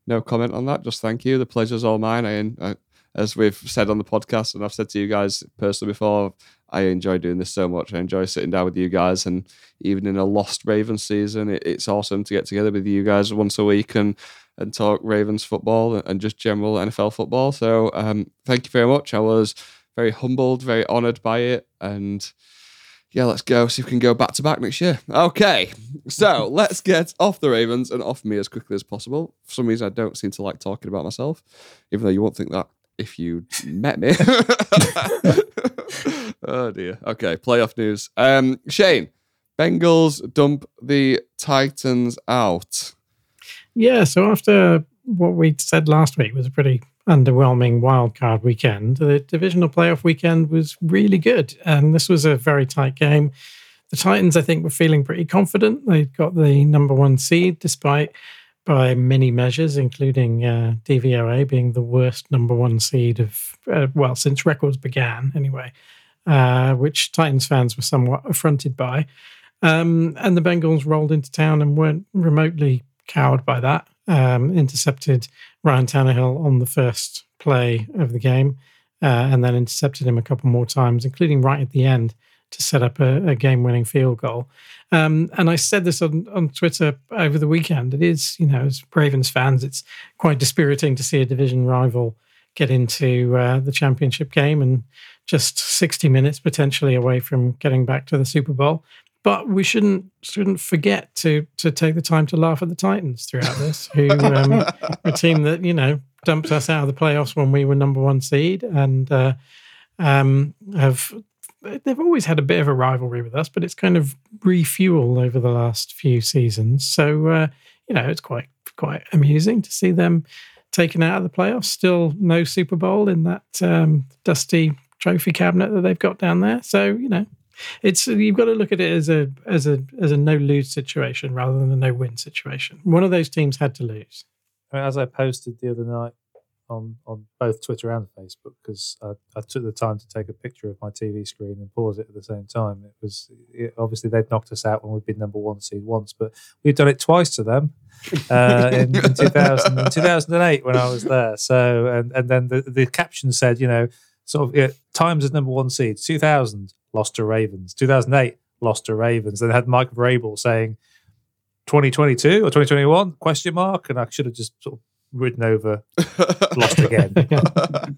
no comment on that. Just thank you. The pleasure's all mine. I, I, as we've said on the podcast, and I've said to you guys personally before, I enjoy doing this so much. I enjoy sitting down with you guys, and even in a lost Ravens season, it, it's awesome to get together with you guys once a week and and talk Ravens football and just general NFL football. So um, thank you very much. I was very humbled, very honoured by it, and yeah, let's go see if we can go back to back next year. Okay, so let's get off the Ravens and off me as quickly as possible. For some reason, I don't seem to like talking about myself, even though you won't think that if you met me. oh dear. Okay, playoff news. Um, Shane, Bengals dump the Titans out. Yeah, so after what we said last week was a pretty underwhelming wildcard weekend, the divisional playoff weekend was really good. And this was a very tight game. The Titans, I think, were feeling pretty confident. They got the number one seed despite, by many measures, including uh, DVOA being the worst number one seed of, uh, well, since records began, anyway, uh, which Titans fans were somewhat affronted by. Um, and the Bengals rolled into town and weren't remotely cowed by that. Um, intercepted Ryan Tannehill on the first play of the game, uh, and then intercepted him a couple more times, including right at the end to set up a, a game-winning field goal. Um, and I said this on, on Twitter over the weekend. It is, you know, as Ravens fans, it's quite dispiriting to see a division rival get into uh, the championship game and just 60 minutes potentially away from getting back to the Super Bowl. But we shouldn't shouldn't forget to to take the time to laugh at the Titans throughout this, who um, a team that you know dumped us out of the playoffs when we were number one seed, and uh, um, have they've always had a bit of a rivalry with us, but it's kind of refueled over the last few seasons. So uh, you know it's quite quite amusing to see them taken out of the playoffs. Still no Super Bowl in that um, dusty trophy cabinet that they've got down there. So you know it's you've got to look at it as a as a as a no lose situation rather than a no win situation. One of those teams had to lose. As I posted the other night on on both Twitter and Facebook, because I, I, took the time to take a picture of my TV screen and pause it at the same time. It was it, obviously they'd knocked us out when we'd been number one seed once, but we've done it twice to them uh, in, in 2000, 2008 when I was there. So and and then the the caption said, you know, sort of yeah, times as number one seed, 2000 lost to Ravens. 2008, lost to Ravens. Then they had Mike Vrabel saying 2022 or 2021 question mark, and I should have just sort of ridden over, lost again.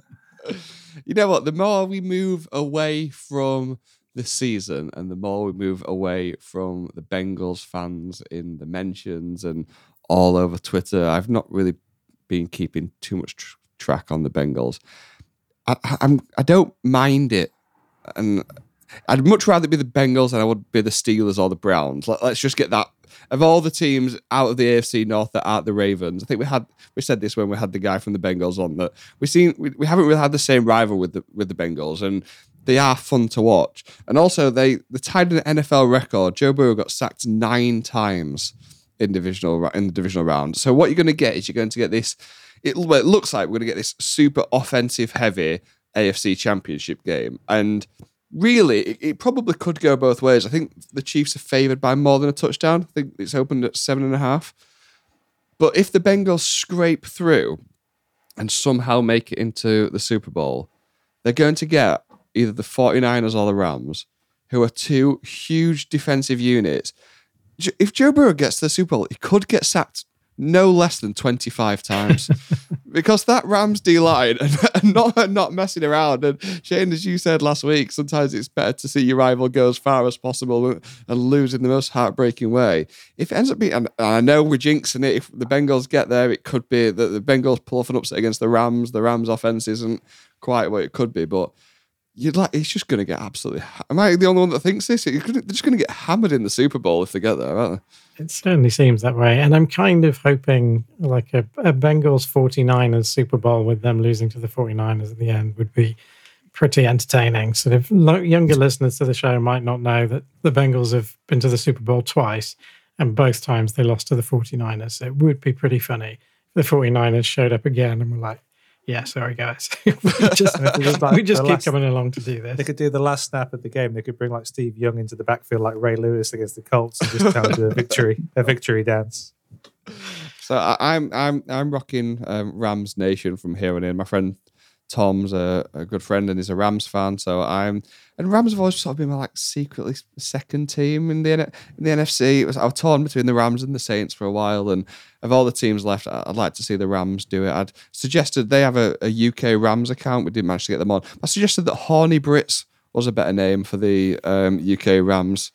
you know what? The more we move away from the season, and the more we move away from the Bengals fans in the mentions and all over Twitter, I've not really been keeping too much tr- track on the Bengals. I, I'm I don't mind it, and I'd much rather be the Bengals than I would be the Steelers or the Browns. Let, us just get that of all the teams out of the AFC North that aren't the Ravens. I think we had we said this when we had the guy from the Bengals on that we seen we, we haven't really had the same rival with the with the Bengals and they are fun to watch. And also they the tied an NFL record. Joe Burrow got sacked nine times in divisional in the divisional round. So what you're going to get is you're going to get this. It, it looks like we're going to get this super offensive heavy AFC Championship game and really, it, it, probably could go both ways. I think the Chiefs are favoured by more than a touchdown. I think it's opened at seven and a half. But if the Bengals scrape through and somehow make it into the Super Bowl, they're going to get either the 49ers or the Rams, who are two huge defensive units. If Joe Burrow gets to the Super Bowl, he could get sacked no less than 25 times because that Rams D line and not not messing around. And Shane, as you said last week, sometimes it's better to see your rival go as far as possible and lose in the most heartbreaking way. If it ends up being, and I know we're jinxing it, if the Bengals get there, it could be that the Bengals pull off an upset against the Rams. The Rams offense isn't quite what it could be, but you'd like it's just going to get absolutely. Am I the only one that thinks this? They're just going to get hammered in the Super Bowl if they get there, aren't they? It certainly seems that way, and I'm kind of hoping like a, a Bengals 49ers Super Bowl with them losing to the 49ers at the end would be pretty entertaining. Sort of younger listeners to the show might not know that the Bengals have been to the Super Bowl twice, and both times they lost to the 49ers. So it would be pretty funny the 49ers showed up again and were like, yeah, sorry guys. we just, like we just keep last, coming along to do this. They could do the last snap of the game. They could bring like Steve Young into the backfield like Ray Lewis against the Colts and just kind of do a victory, a victory dance. So I, am I'm I'm rocking um, Rams Nation from here on in. My friend Tom's a, a, good friend and he's a Rams fan. So I'm and Rams have always sort of been my like secretly second team in the in the NFC. It was I was torn between the Rams and the Saints for a while, and of all the teams left, I'd like to see the Rams do it. I'd suggested they have a, a UK Rams account. We didn't manage to get them on. I suggested that Horny Brits was a better name for the um, UK Rams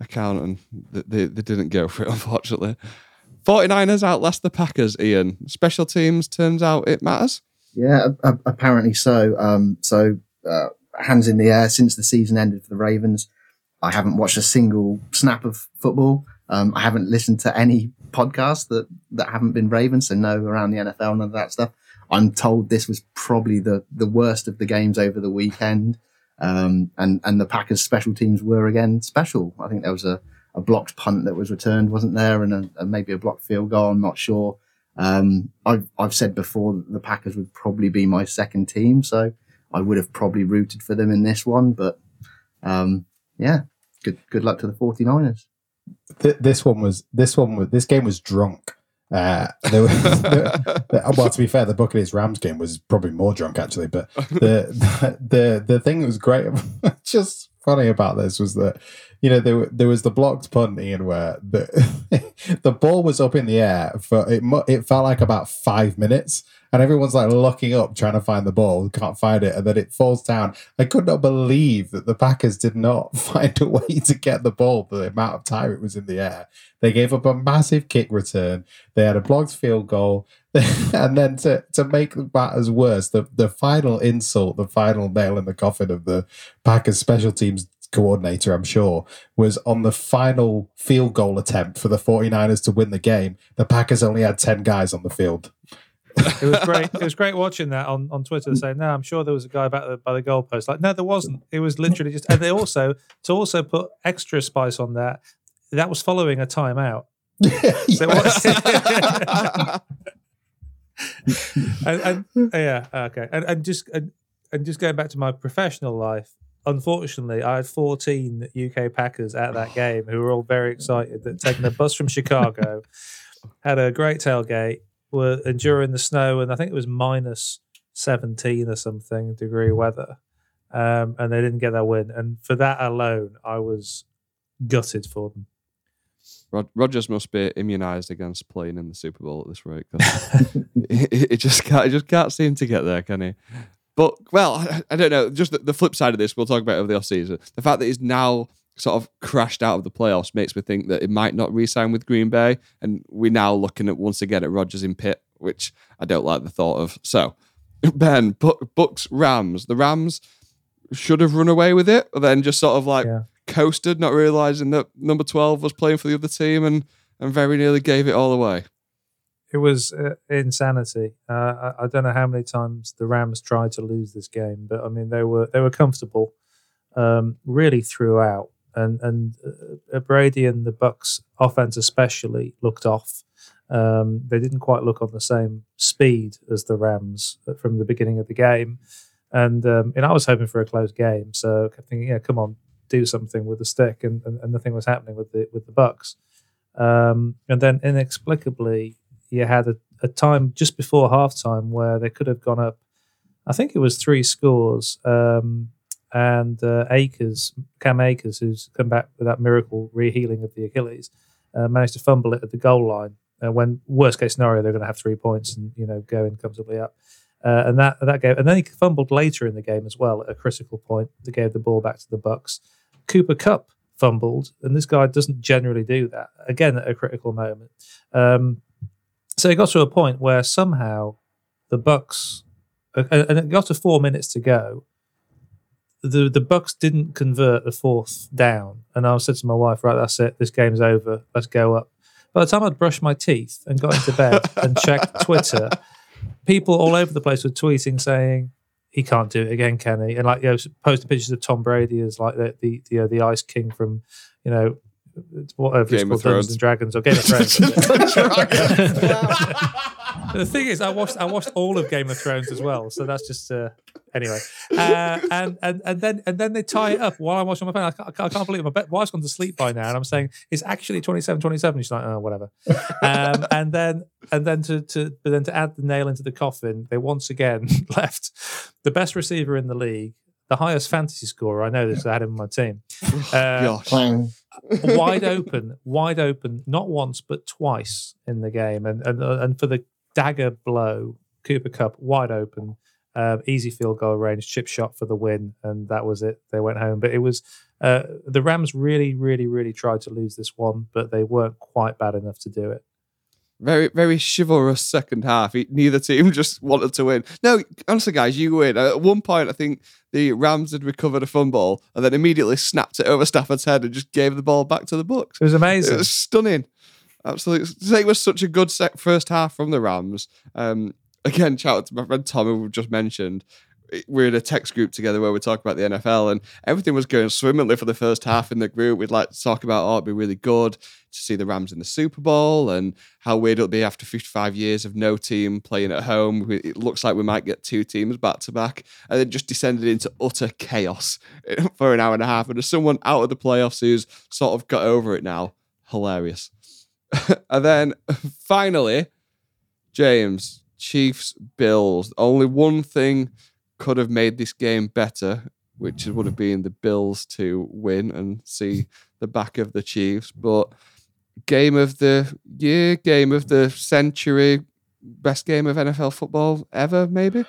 account, and they, they didn't go for it unfortunately. 49ers outlast the Packers, Ian. Special teams turns out it matters. Yeah, apparently so. Um, so, uh, hands in the air since the season ended for the Ravens. I haven't watched a single snap of football. Um, I haven't listened to any podcasts that, that haven't been Ravens, so no around the NFL, none of that stuff. I'm told this was probably the, the worst of the games over the weekend. Um, and, and the Packers special teams were again special. I think there was a, a blocked punt that was returned, wasn't there? And a, a maybe a blocked field goal. I'm not sure. Um, I've, I've said before that the Packers would probably be my second team, so I would have probably rooted for them in this one. But um, yeah, good good luck to the 49ers. this one was this one was this game was drunk. Uh, there was, there, well, to be fair, the Buccaneers Rams game was probably more drunk actually. But the the the, the thing that was great, just funny about this was that you know there there was the blocked punt Ian where the the ball was up in the air for it it felt like about five minutes and everyone's like looking up trying to find the ball can't find it and then it falls down. I could not believe that the Packers did not find a way to get the ball the amount of time it was in the air. They gave up a massive kick return. They had a blocked field goal and then to, to make matters worse, the, the final insult, the final nail in the coffin of the Packers special teams coordinator, I'm sure, was on the final field goal attempt for the 49ers to win the game. The Packers only had 10 guys on the field. it was great. It was great watching that on, on Twitter saying, "No, I'm sure there was a guy back the, by the goalpost." Like, no, there wasn't. It was literally just. And they also to also put extra spice on that. That was following a timeout. so and, and, yeah, okay, and, and just and, and just going back to my professional life, unfortunately, I had 14 UK Packers at that game who were all very excited that taking a bus from Chicago, had a great tailgate, were enduring the snow, and I think it was minus 17 or something degree weather. Um, and they didn't get their win. And for that alone, I was gutted for them. Rod- Rodgers must be immunised against playing in the Super Bowl at this rate. it, just can't, it just can't seem to get there, can he? But well, I, I don't know. Just the, the, flip side of this, we'll talk about over the off season. The fact that he's now sort of crashed out of the playoffs makes me think that it might not re-sign with Green Bay, and we're now looking at once again at Rodgers in pit, which I don't like the thought of. So, Ben, Bucks Rams. The Rams should have run away with it, but then just sort of like yeah. Coasted, not realizing that number twelve was playing for the other team, and and very nearly gave it all away it was uh, insanity. Uh, I, I, don't know how many times the Rams tried to lose this game, but I mean they were they were comfortable um, really throughout, and and uh, Brady and the Bucks offense especially looked off. Um, they didn't quite look on the same speed as the Rams uh, from the beginning of the game, and um, and I was hoping for a close game, so I kept thinking, yeah, come on, do something with the stick, and, and, and nothing was happening with the with the Bucks. Um, and then inexplicably, you had a, a time just before halftime where they could have gone up. I think it was three scores. Um, and uh, Cam Akers, who's come back with that miracle rehealing of the Achilles, uh, managed to fumble it at the goal line uh, when worst case scenario they're going to have three points and you know going comfortably up. Uh, and that that game, and then he fumbled later in the game as well at a critical point. They gave the ball back to the Bucks. Cooper Kupp fumbled, and this guy doesn't generally do that. Again, at a critical moment. Um, so it got to a point where somehow the Bucks, and it got to four minutes to go. The the Bucks didn't convert a fourth down, and I said to my wife, "Right, that's it. This game's over. Let's go up." By the time I'd brushed my teeth and got into bed and checked Twitter, people all over the place were tweeting saying, "He can't do it again, can he?" And like you know, posting pictures of Tom Brady as like the the the, uh, the Ice King from you know whatever Game it's of called, Dungeons Thrones. and Dragons or Game of Thrones. the thing is, I watched I watched all of Game of Thrones as well, so that's just uh, anyway. Uh, and and and then and then they tie it up while I'm watching my phone. I can't, I can't- believe it. my wife's gone to sleep by now, and I'm saying it's actually 27, 27. She's like, oh, whatever. Um, and then and then to to but then to add the nail into the coffin, they once again left the best receiver in the league. The highest fantasy scorer, I know this. I had him on my team. Uh. Wide open, wide open, not once but twice in the game, and and uh, and for the dagger blow, Cooper Kupp wide open, uh, easy field goal range, chip shot for the win, and that was it. They went home, but it was uh, the Rams really, really, really tried to lose this one, but they weren't quite bad enough to do it. Very, very chivalrous second half. Neither team just wanted to win. No, honestly, guys, you win. At one point, I think the Rams had recovered a fumble and then immediately snapped it over Stafford's head and just gave the ball back to the Bucks. It was amazing. It was stunning. Absolutely. To say it was such a good first half from the Rams. Um, again, shout out to my friend Tom, who we just mentioned. We're in a text group together where we talk about the NFL, and everything was going swimmingly for the first half in the group. We'd like to talk about, oh, it'd be really good to see the Rams in the Super Bowl and how weird it'll be after 55 years of no team playing at home. It looks like we might get two teams back to back, and then just descended into utter chaos for an hour and a half. And as someone out of the playoffs who's sort of got over it now, hilarious. and then finally, James, Chiefs, Bills. Only one thing could have made this game better, which would have been the Bills to win and see the back of the Chiefs. But game of the year, game of the century, best game of NFL football ever, maybe.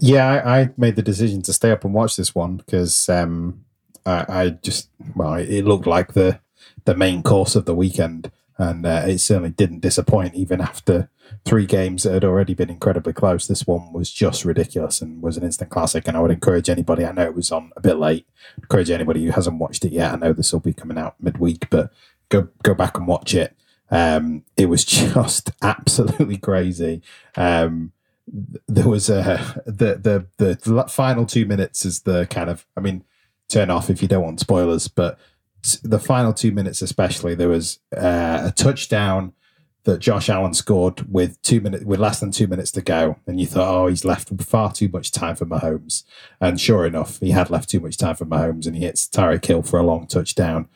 Yeah, I, I made the decision to stay up and watch this one because um, I, I just well, it looked like the the main course of the weekend, and uh, it certainly didn't disappoint. Even after three games that had already been incredibly close, this one was just ridiculous and was an instant classic. And I would encourage anybody. I know it was on a bit late. Encourage anybody who hasn't watched it yet. I know this will be coming out midweek, but go go back and watch it. Um, it was just absolutely crazy. Um, there was a the the the final two minutes is the kind of I mean turn off if you don't want spoilers, but the final two minutes especially there was uh, a touchdown that Josh Allen scored with two minutes with less than two minutes to go, and you thought, oh, he's left far too much time for Mahomes, and sure enough, he had left too much time for Mahomes, and he hits Tyreek Hill for a long touchdown.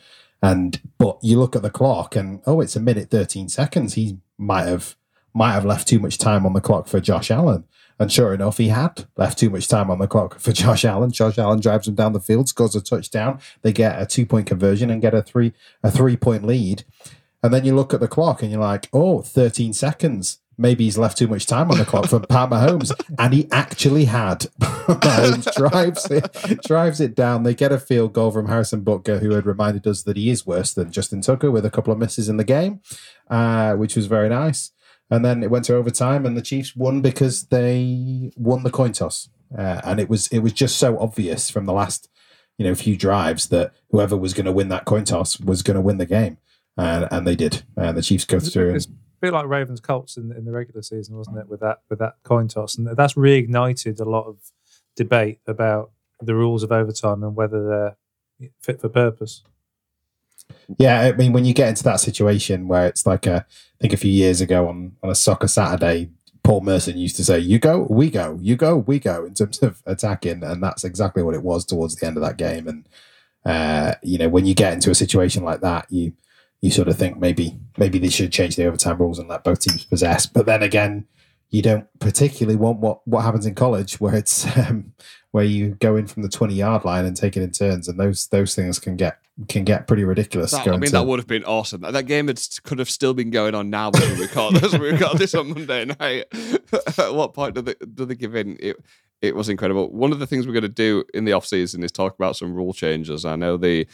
And but you look at the clock, and oh, it's a minute thirteen seconds. He might have might have left too much time on the clock for Josh Allen. And sure enough, he had left too much time on the clock for Josh Allen. Josh Allen drives him down the field, scores a touchdown. They get a two point conversion and get a three a three point lead. And then you look at the clock and you're like, oh, 13 seconds. Maybe he's left too much time on the clock for Pat Mahomes. And he actually had. Mahomes drives it, drives it down. They get a field goal from Harrison Butker, who had reminded us that he is worse than Justin Tucker with a couple of misses in the game, uh, which was very nice. And then it went to overtime, and the Chiefs won because they won the coin toss. Uh, and it was it was just so obvious from the last you know few drives that whoever was going to win that coin toss was going to win the game, and and they did. And the Chiefs go through. It's a bit like Ravens Colts in, in the regular season, wasn't it? With that with that coin toss, and that's reignited a lot of debate about the rules of overtime and whether they're fit for purpose. yeah, I mean, when you get into that situation where it's like a, I think a few years ago on on a soccer Saturday, Paul Merson used to say, "You go, we go, you go, we go," in terms of attacking, and that's exactly what it was towards the end of that game. And uh, you know, when you get into a situation like that, you you sort of think maybe maybe they should change the overtime rules and let both teams possess. But then again, you don't particularly want what what happens in college, where it's um, where you go in from the twenty yard line and take it in turns, and those those things can get can get pretty ridiculous. That- I mean, to- that would have been awesome. That, that game had, could have still been going on now as we record, as we record this on Monday night. At what point do they, do they give in? It, it was incredible. One of the things we're going to do in the off season is talk about some rule changes. I know the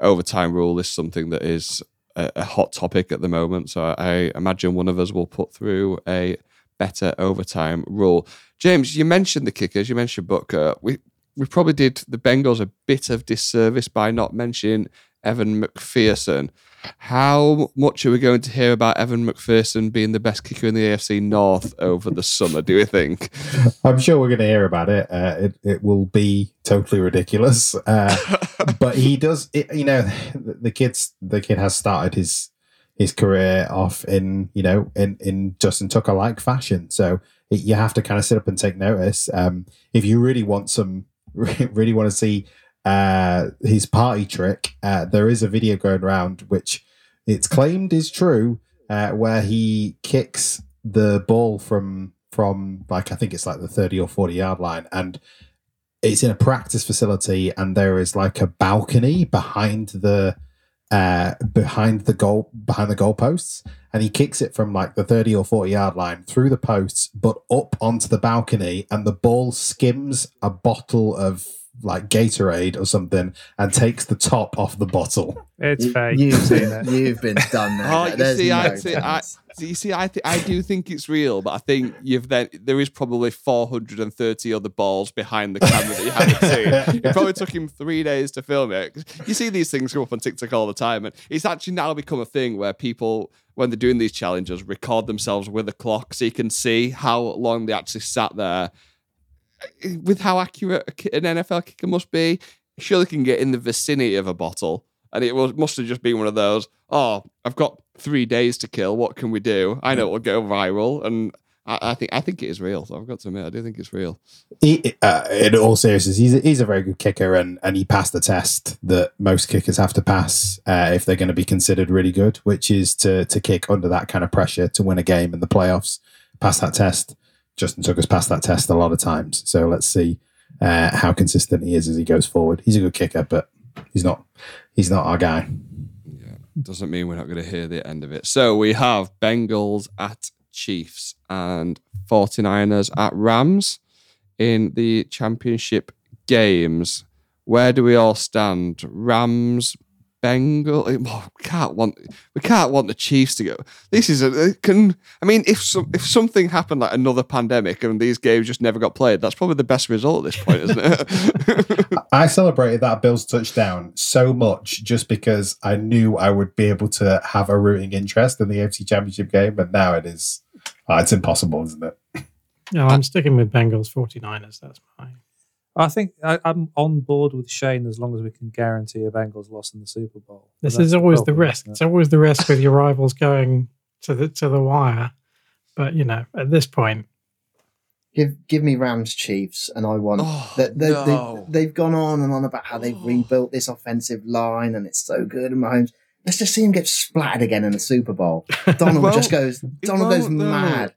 overtime rule is something that is a, a hot topic at the moment. So I imagine one of us will put through a better overtime rule. James, you mentioned the kickers. You mentioned Butker. We we probably did the Bengals a bit of disservice by not mentioning Evan McPherson. How much are we going to hear about Evan McPherson being the best kicker in the AFC North over the summer? Do you think? I'm sure we're going to hear about it. Uh, it it will be totally ridiculous. Uh, but he does. It, you know, the, the kids. The kid has started his his career off in you know in in Justin Tucker like fashion. So it, you have to kind of sit up and take notice. Um, if you really want some, really want to see uh, his party trick, uh, there is a video going around which it's claimed is true, uh, where he kicks the ball from from like I think it's like the thirty or forty yard line, and it's in a practice facility, and there is like a balcony behind the uh behind the goal behind the goalposts and he kicks it from like the 30 or 40 yard line through the posts but up onto the balcony and the ball skims a bottle of like Gatorade or something and takes the top off the bottle. It's You- fake. You've seen been, it. you've been done there. Oh, you There's see, I no see- I- chance. So you see, I th- I do think it's real, but I think you've then there is probably 430 other balls behind the camera that you haven't seen. It probably took him three days to film it. You see these things come up on TikTok all the time, and it's actually now become a thing where people, when they're doing these challenges, record themselves with a clock so you can see how long they actually sat there. With how accurate an NFL kicker must be, surely can get in the vicinity of a bottle. And it was must have just been one of those, oh, I've got three days to kill. What can we do? I know it'll go viral. And I, I think I think it is real. So I've got to admit, I do think it's real. He, uh, in all seriousness, he's a, he's a very good kicker, and, and he passed the test that most kickers have to pass uh, if they're going to be considered really good, which is to to kick under that kind of pressure to win a game in the playoffs. Pass that test. Justin Tucker's passed that test a lot of times, so let's see uh, how consistent he is as he goes forward. He's a good kicker, but he's not he's not our guy. Yeah, doesn't mean we're not going to hear the end of it. So we have Bengals at Chiefs and 49ers at Rams in the championship games. Where do we all stand? Rams, Bengal. Oh, we can't want we can't want the Chiefs to go. This is a can. I mean, if some, if something happened like another pandemic and these games just never got played, that's probably the best result at this point, isn't it? I celebrated that Bills touchdown so much just because I knew I would be able to have a rooting interest in the AFC Championship game, but now it is uh, it's impossible, isn't it? No, I'm sticking with Bengals 49ers. That's mine. I think I, I'm on board with Shane as long as we can guarantee a Bengals loss in the Super Bowl. This is always the problem, risk. isn't It's always the risk with your rivals going to the to the wire. But you know, at this point, Give give me Rams Chiefs, and I want Oh, that they, no. they, they've gone on and on about how they've Oh. rebuilt this offensive line and it's so good. And Mahomes, let's just see him get splattered again in the Super Bowl. Donald Well, just goes. Donald goes won't, though.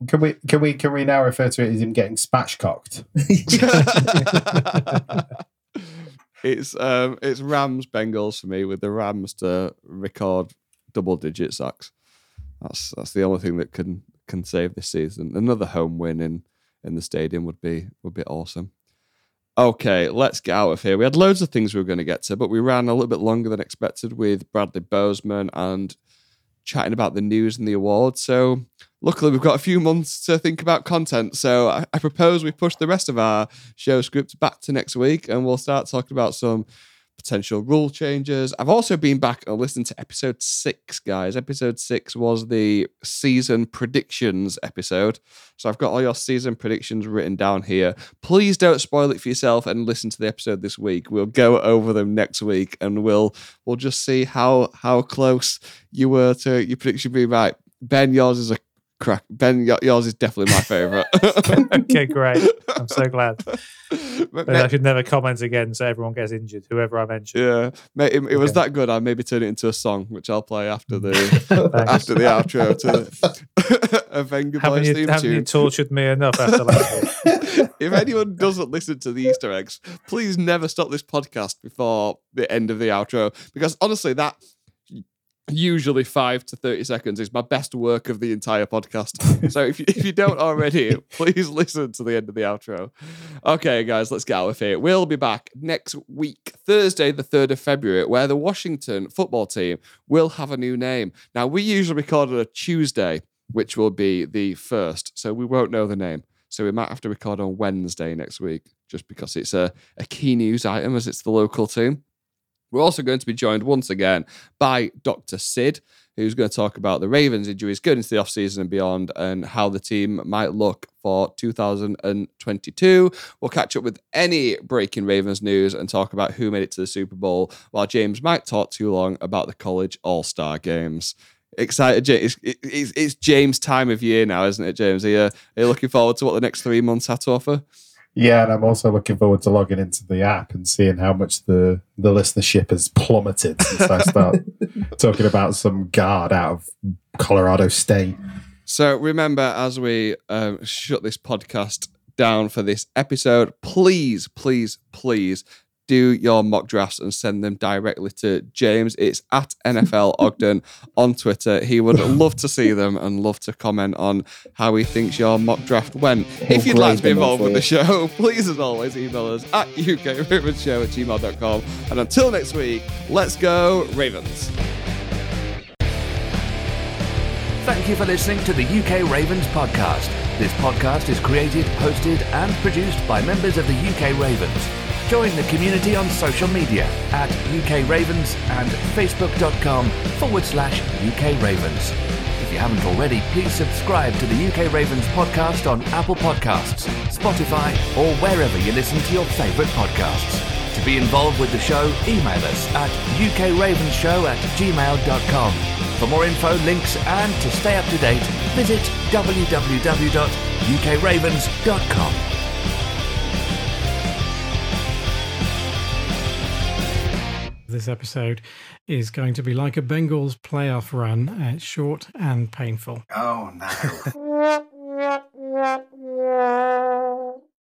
Mad. Can we can we can we now refer to it as him getting spatchcocked? it's um it's Rams Bengals for me with the Rams to record double digit sacks. That's that's the only thing that can can save this season. Another home win in in the stadium would be would be awesome. Okay, let's get out of here. We had loads of things we were going to get to, but we ran a little bit longer than expected with Bradley Bozeman and chatting about the news and the awards. So luckily we've got a few months to think about content. So I, I propose we push the rest of our show script back to next week and we'll start talking about some potential rule changes. I've also been back and listened to episode six, guys. Episode six was the season predictions episode. So I've got all your season predictions written down here. Please don't spoil it for yourself and listen to the episode this week. We'll go over them next week and we'll we'll just see how how close you were to your prediction being right. Ben, yours is a crack. Ben, y- yours is definitely my favorite. okay, great. I'm so glad. But But I should never comment again, so everyone gets injured. Whoever I mention. yeah, mate, it, it was Okay. that good. I maybe turn it into a song, which I'll play after the after the outro. To a Venga Haven't Boys you, theme haven't you tortured me enough after last week? if anyone doesn't listen to the Easter eggs, please never stop this podcast before the end of the outro. Because honestly, that usually five to 30 seconds is my best work of the entire podcast. so if you, if you don't already, please listen to the end of the outro. Okay, guys, let's get out of here. We'll be back next week, Thursday, the 3rd of February, where the Washington football team will have a new name. Now, we usually record on a Tuesday, which will be the first, so we won't know the name. So we might have to record on Wednesday next week, just because it's a, a key news item as it's the local team. We're also going to be joined once again by Dr. Sid, who's going to talk about the Ravens injuries going into the offseason and beyond and how the team might look for 2022. We'll catch up with any breaking Ravens news and talk about who made it to the Super Bowl, while James might talk too long about the college all star games. Excited, James. It's, it's, it's James' time of year now, isn't it, James? Are you, are you looking forward to what the next three months have to offer? Yeah, and I'm also looking forward to logging into the app and seeing how much the, the listenership has plummeted since I start talking about some guard out of Colorado State. So remember, as we um, shut this podcast down for this episode, please, please, please do your mock drafts and send them directly to James. It's at NFL Ogden on Twitter. He would love to see them and love to comment on how he thinks your mock draft went. if you'd like to be grade them all involved with the show, please, as always, email us at ukravensshow at gmail.com. And until next week, let's go, Ravens. Thank you for listening to the UK Ravens podcast. This podcast is created, hosted, and produced by members of the UK Ravens. Join the community on social media at UK Ravens and facebook.com forward slash UK Ravens. If you haven't already, please subscribe to the UK Ravens podcast on Apple Podcasts, Spotify, or wherever you listen to your favourite podcasts. To be involved with the show, email us at ukravenshow at gmail.com. For more info, links, and to stay up to date, visit www.ukravens.com. This episode is going to be like a Bengals playoff run, uh, short and painful. Oh, no.